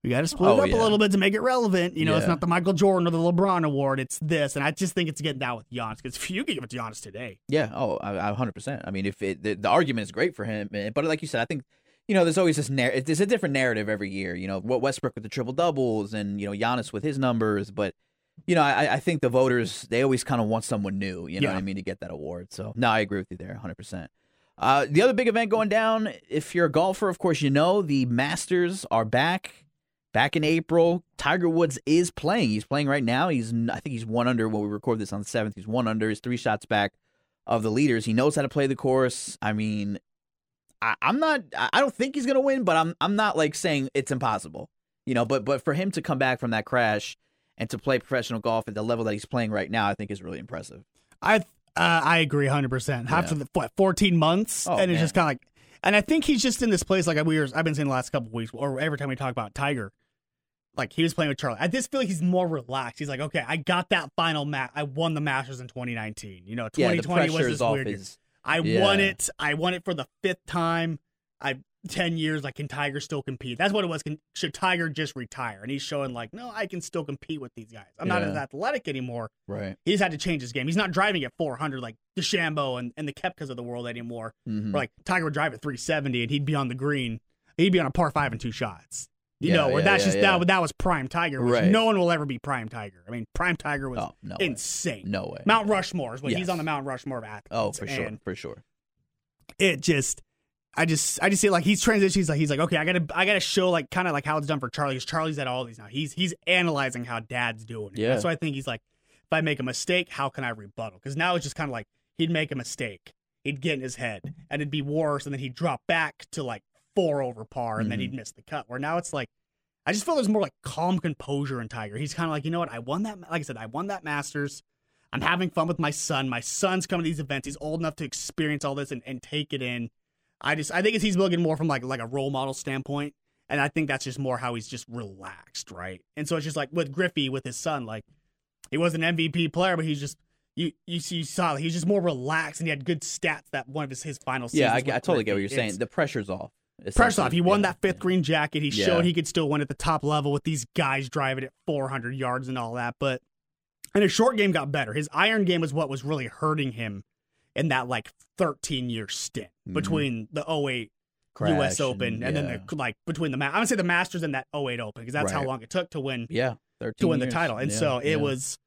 we gotta split Oh, it up yeah. a little bit to make it relevant. You know, it's not the Michael Jordan or the LeBron award. It's this, and I just think it's getting down with Giannis because if you could give it to Giannis today, Yeah. Oh, I, I 100%. I mean, if it, the, the argument is great for him, but like you said, I think you know, there's always this narrative. There's a different narrative every year. You know, what Westbrook with the triple doubles, and you know, Giannis with his numbers. But you know, I, I think the voters they always kind of want someone new. You know Yeah. what I mean to get that award. So no, I agree with you there, 100. percent uh, The other big event going down, if you're a golfer, of course, you know the Masters are back. Back in April, Tiger Woods is playing. He's playing right now. He's I think he's one under when we record this on the seventh. He's one under. He's three shots back of the leaders. He knows how to play the course. I mean, I, I'm not. I don't think he's gonna win, but I'm. I'm not like saying it's impossible. You know, but but for him to come back from that crash and to play professional golf at the level that he's playing right now, I think is really impressive. I uh, I agree 100. percent After the what 14 months, Oh, and it's man. just kind of like, and I think he's just in this place like we were. I've been saying the last couple of weeks, or every time we talk about Tiger, like he was playing with Charlie. I just feel like he's more relaxed. He's like, okay, I got that final match. I won the Masters in 2019. You know, Yeah, the 2020 was pressure this is weird. his. I yeah. won it. I won it for the fifth time. I ten years. Like, can Tiger still compete? That's what it was. Can, should Tiger just retire? And he's showing like, no, I can still compete with these guys. I'm not as athletic anymore. Right. He just had to change his game. He's not driving at 400 like DeChambeau and, and the Koepkas of the world anymore. Mhm. Where like Tiger would drive at 370 and he'd be on the green. He'd be on a par five and two shots. You Yeah, know, where yeah, that's yeah, just that. That was prime Tiger. Which Right. No one will ever be prime Tiger. I mean, prime Tiger was Oh no. way. insane. No way. Mount Rushmore is what he's on the Mount Rushmore of athletes. Oh, for sure. For sure. it just I just I just see like he's transitioning. He's like he's like okay, I gotta I gotta show like kind of like how it's done for Charlie. Because Charlie's at all these now. He's he's analyzing how Dad's doing. it. Yeah. That's why I think he's like, if I make a mistake, how can I rebuttal? Because now it's just kind of like he'd make a mistake, he'd get in his head, and it'd be worse, and then he'd drop back to like four over par, and then Mhm. he'd miss the cut. Where now it's like. I just feel there's more like calm composure in Tiger. He's kind of like, you know what? I won that. Like I said, I won that Masters. I'm having fun with my son. My son's coming to these events. He's old enough to experience all this and, and take it in. I just I think it's he's looking more from like like a role model standpoint, and I think that's just more how he's just relaxed, right? And so it's just like with Griffey with his son, like he was an MVP player, but he's just you you see you saw he's just more relaxed and he had good stats that one of his his final seasons. Yeah, I, I totally get what you're saying. The pressure's off. Press off. He won Yeah. that fifth green jacket. He Yeah. showed he could still win at the top level with these guys driving at 400 yards and all that. But and his short game got better. His iron game was what was really hurting him in that like 13 year stint Mhm. between the 08 Crash U.S. Open and, then yeah. the like between the I would say the Masters and that 08 Open because that's how long it took to win yeah, 13 to win the title. And so it was,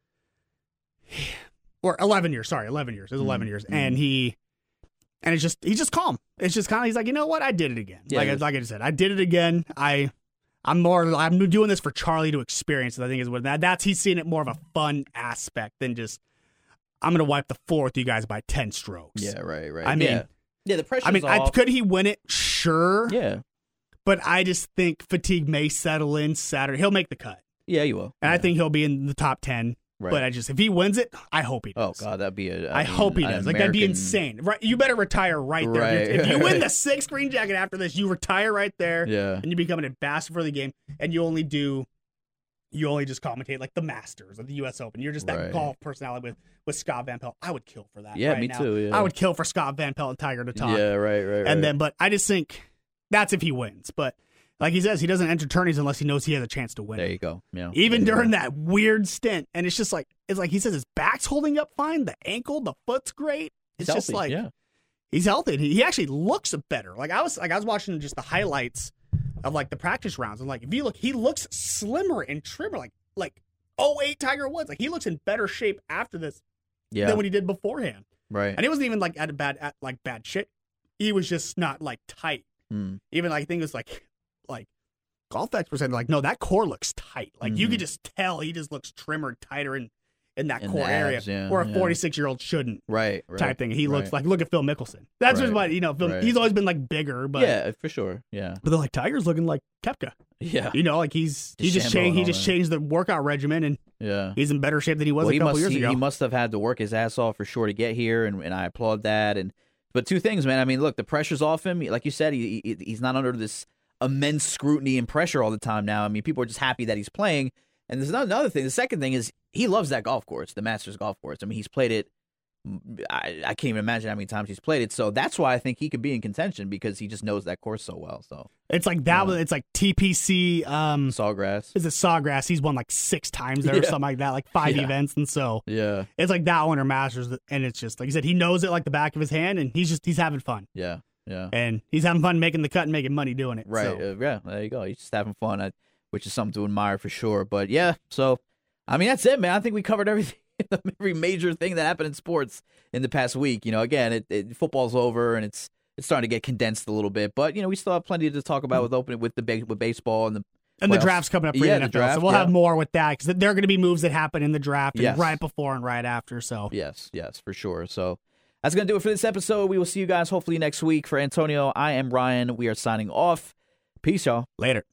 [SIGHS] or 11 years, sorry, 11 years. It was 11 Mhm, years. And he, and it's just, he's just calm. It's just kind of, he's like, you know what? I did it again. Yeah, like, I- like I said, I did it again. I, I'm more, I'm doing this for Charlie to experience it. I think is what that, that's, he's seeing it more of a fun aspect than just, I'm going to wipe the floor with you guys by 10 strokes. Yeah, right, right. I mean- yeah, yeah the pressure. I mean, I, could he win it? Sure. yeah, But I just think fatigue may settle in Saturday. He'll make the cut. yeah, you will. And yeah. I think he'll be in the top 10. Right. But I just, if he wins it, I hope he oh, does. oh god, that'd be a. I mean, hope he does. Like that'd be American- insane. Right? You better retire right there. Right. If you win the sixth green jacket after this, you retire right there, Yeah, and you become an ambassador for the game, and you only do, you only just commentate like the Masters or the U.S. Open. You're just that Right. golf personality with with Scott Van Pelt. I would kill for that. Yeah, right me now. too, yeah. I would kill for Scott Van Pelt and Tiger to talk. yeah, right, right, right. And then, but I just think that's if he wins. But like he says, he doesn't enter tourneys unless he knows he has a chance to win. there you go. Yeah, Even during that weird stint, and it's just like it's like he says his back's holding up fine, the ankle, the foot's great. It's He's just healthy, like yeah, he's healthy. He, he actually looks better. Like I was like I was watching just the highlights of like the practice rounds, and like if you look, he looks slimmer and trimmer, like like 08 Tiger Woods. Like he looks in better shape after this yeah, than what he did beforehand. right. And he wasn't even like at a bad at like bad shit. He was just not like tight. Mm. Even like I think it was like golf experts said like no that core looks tight. Like you Mhm. could just tell he just looks trimmer, tighter in in that In core the area yeah, where a yeah. 46 year old shouldn't Right, right. type thing. He looks right. like look at Phil Mickelson. That's just Right. what you know. Phil. He's always been like bigger, but yeah, for sure. Yeah, but they're like Tiger's looking like Koepka. yeah, You know, like he's he just changed he just that. changed the workout regimen and yeah. he's in better shape than he was well, a he couple must years he, ago. he must have had to work his ass off for sure to get here, and, and I applaud that. And but two things, man. I mean, look, the pressure's off him. Like you said, he, he he's not under this immense scrutiny and pressure all the time now. I mean, people are just happy that he's playing. And there's another thing. The second thing is he loves that golf course, the Masters golf course. I mean, he's played it I, I can't even imagine how many times he's played it. So that's why I think he could be in contention because he just knows that course so well. So It's like that. was It's like TPC. Um, Sawgrass. is it Sawgrass? He's won like six times there or [LAUGHS] something like that, like five Yeah. events, and so Yeah, it's like that one or Masters, and it's just like you said, he knows it like the back of his hand, and he's just he's having fun, yeah, yeah. and he's having fun making the cut and making money doing it. Right. So, Uh, yeah. There you go. He's just having fun, uh, which is something to admire for sure. But yeah. So, I mean, that's it, man. I think we covered everything, [LAUGHS] every major thing that happened in sports in the past week. You know, again, it, it football's over and it's it's starting to get condensed a little bit, but you know, we still have plenty to talk about with opening with the with baseball and the and the draft's coming up for Yeah, the the NFL, draft, so we'll yeah. have more with that because there are going to be moves that happen in the draft and Yes. right before and right after. So Yes, yes, for sure. So that's going to do it for this episode. We will see you guys hopefully next week. For Antonio, I am Ryan. We are signing off. Peace, y'all. later.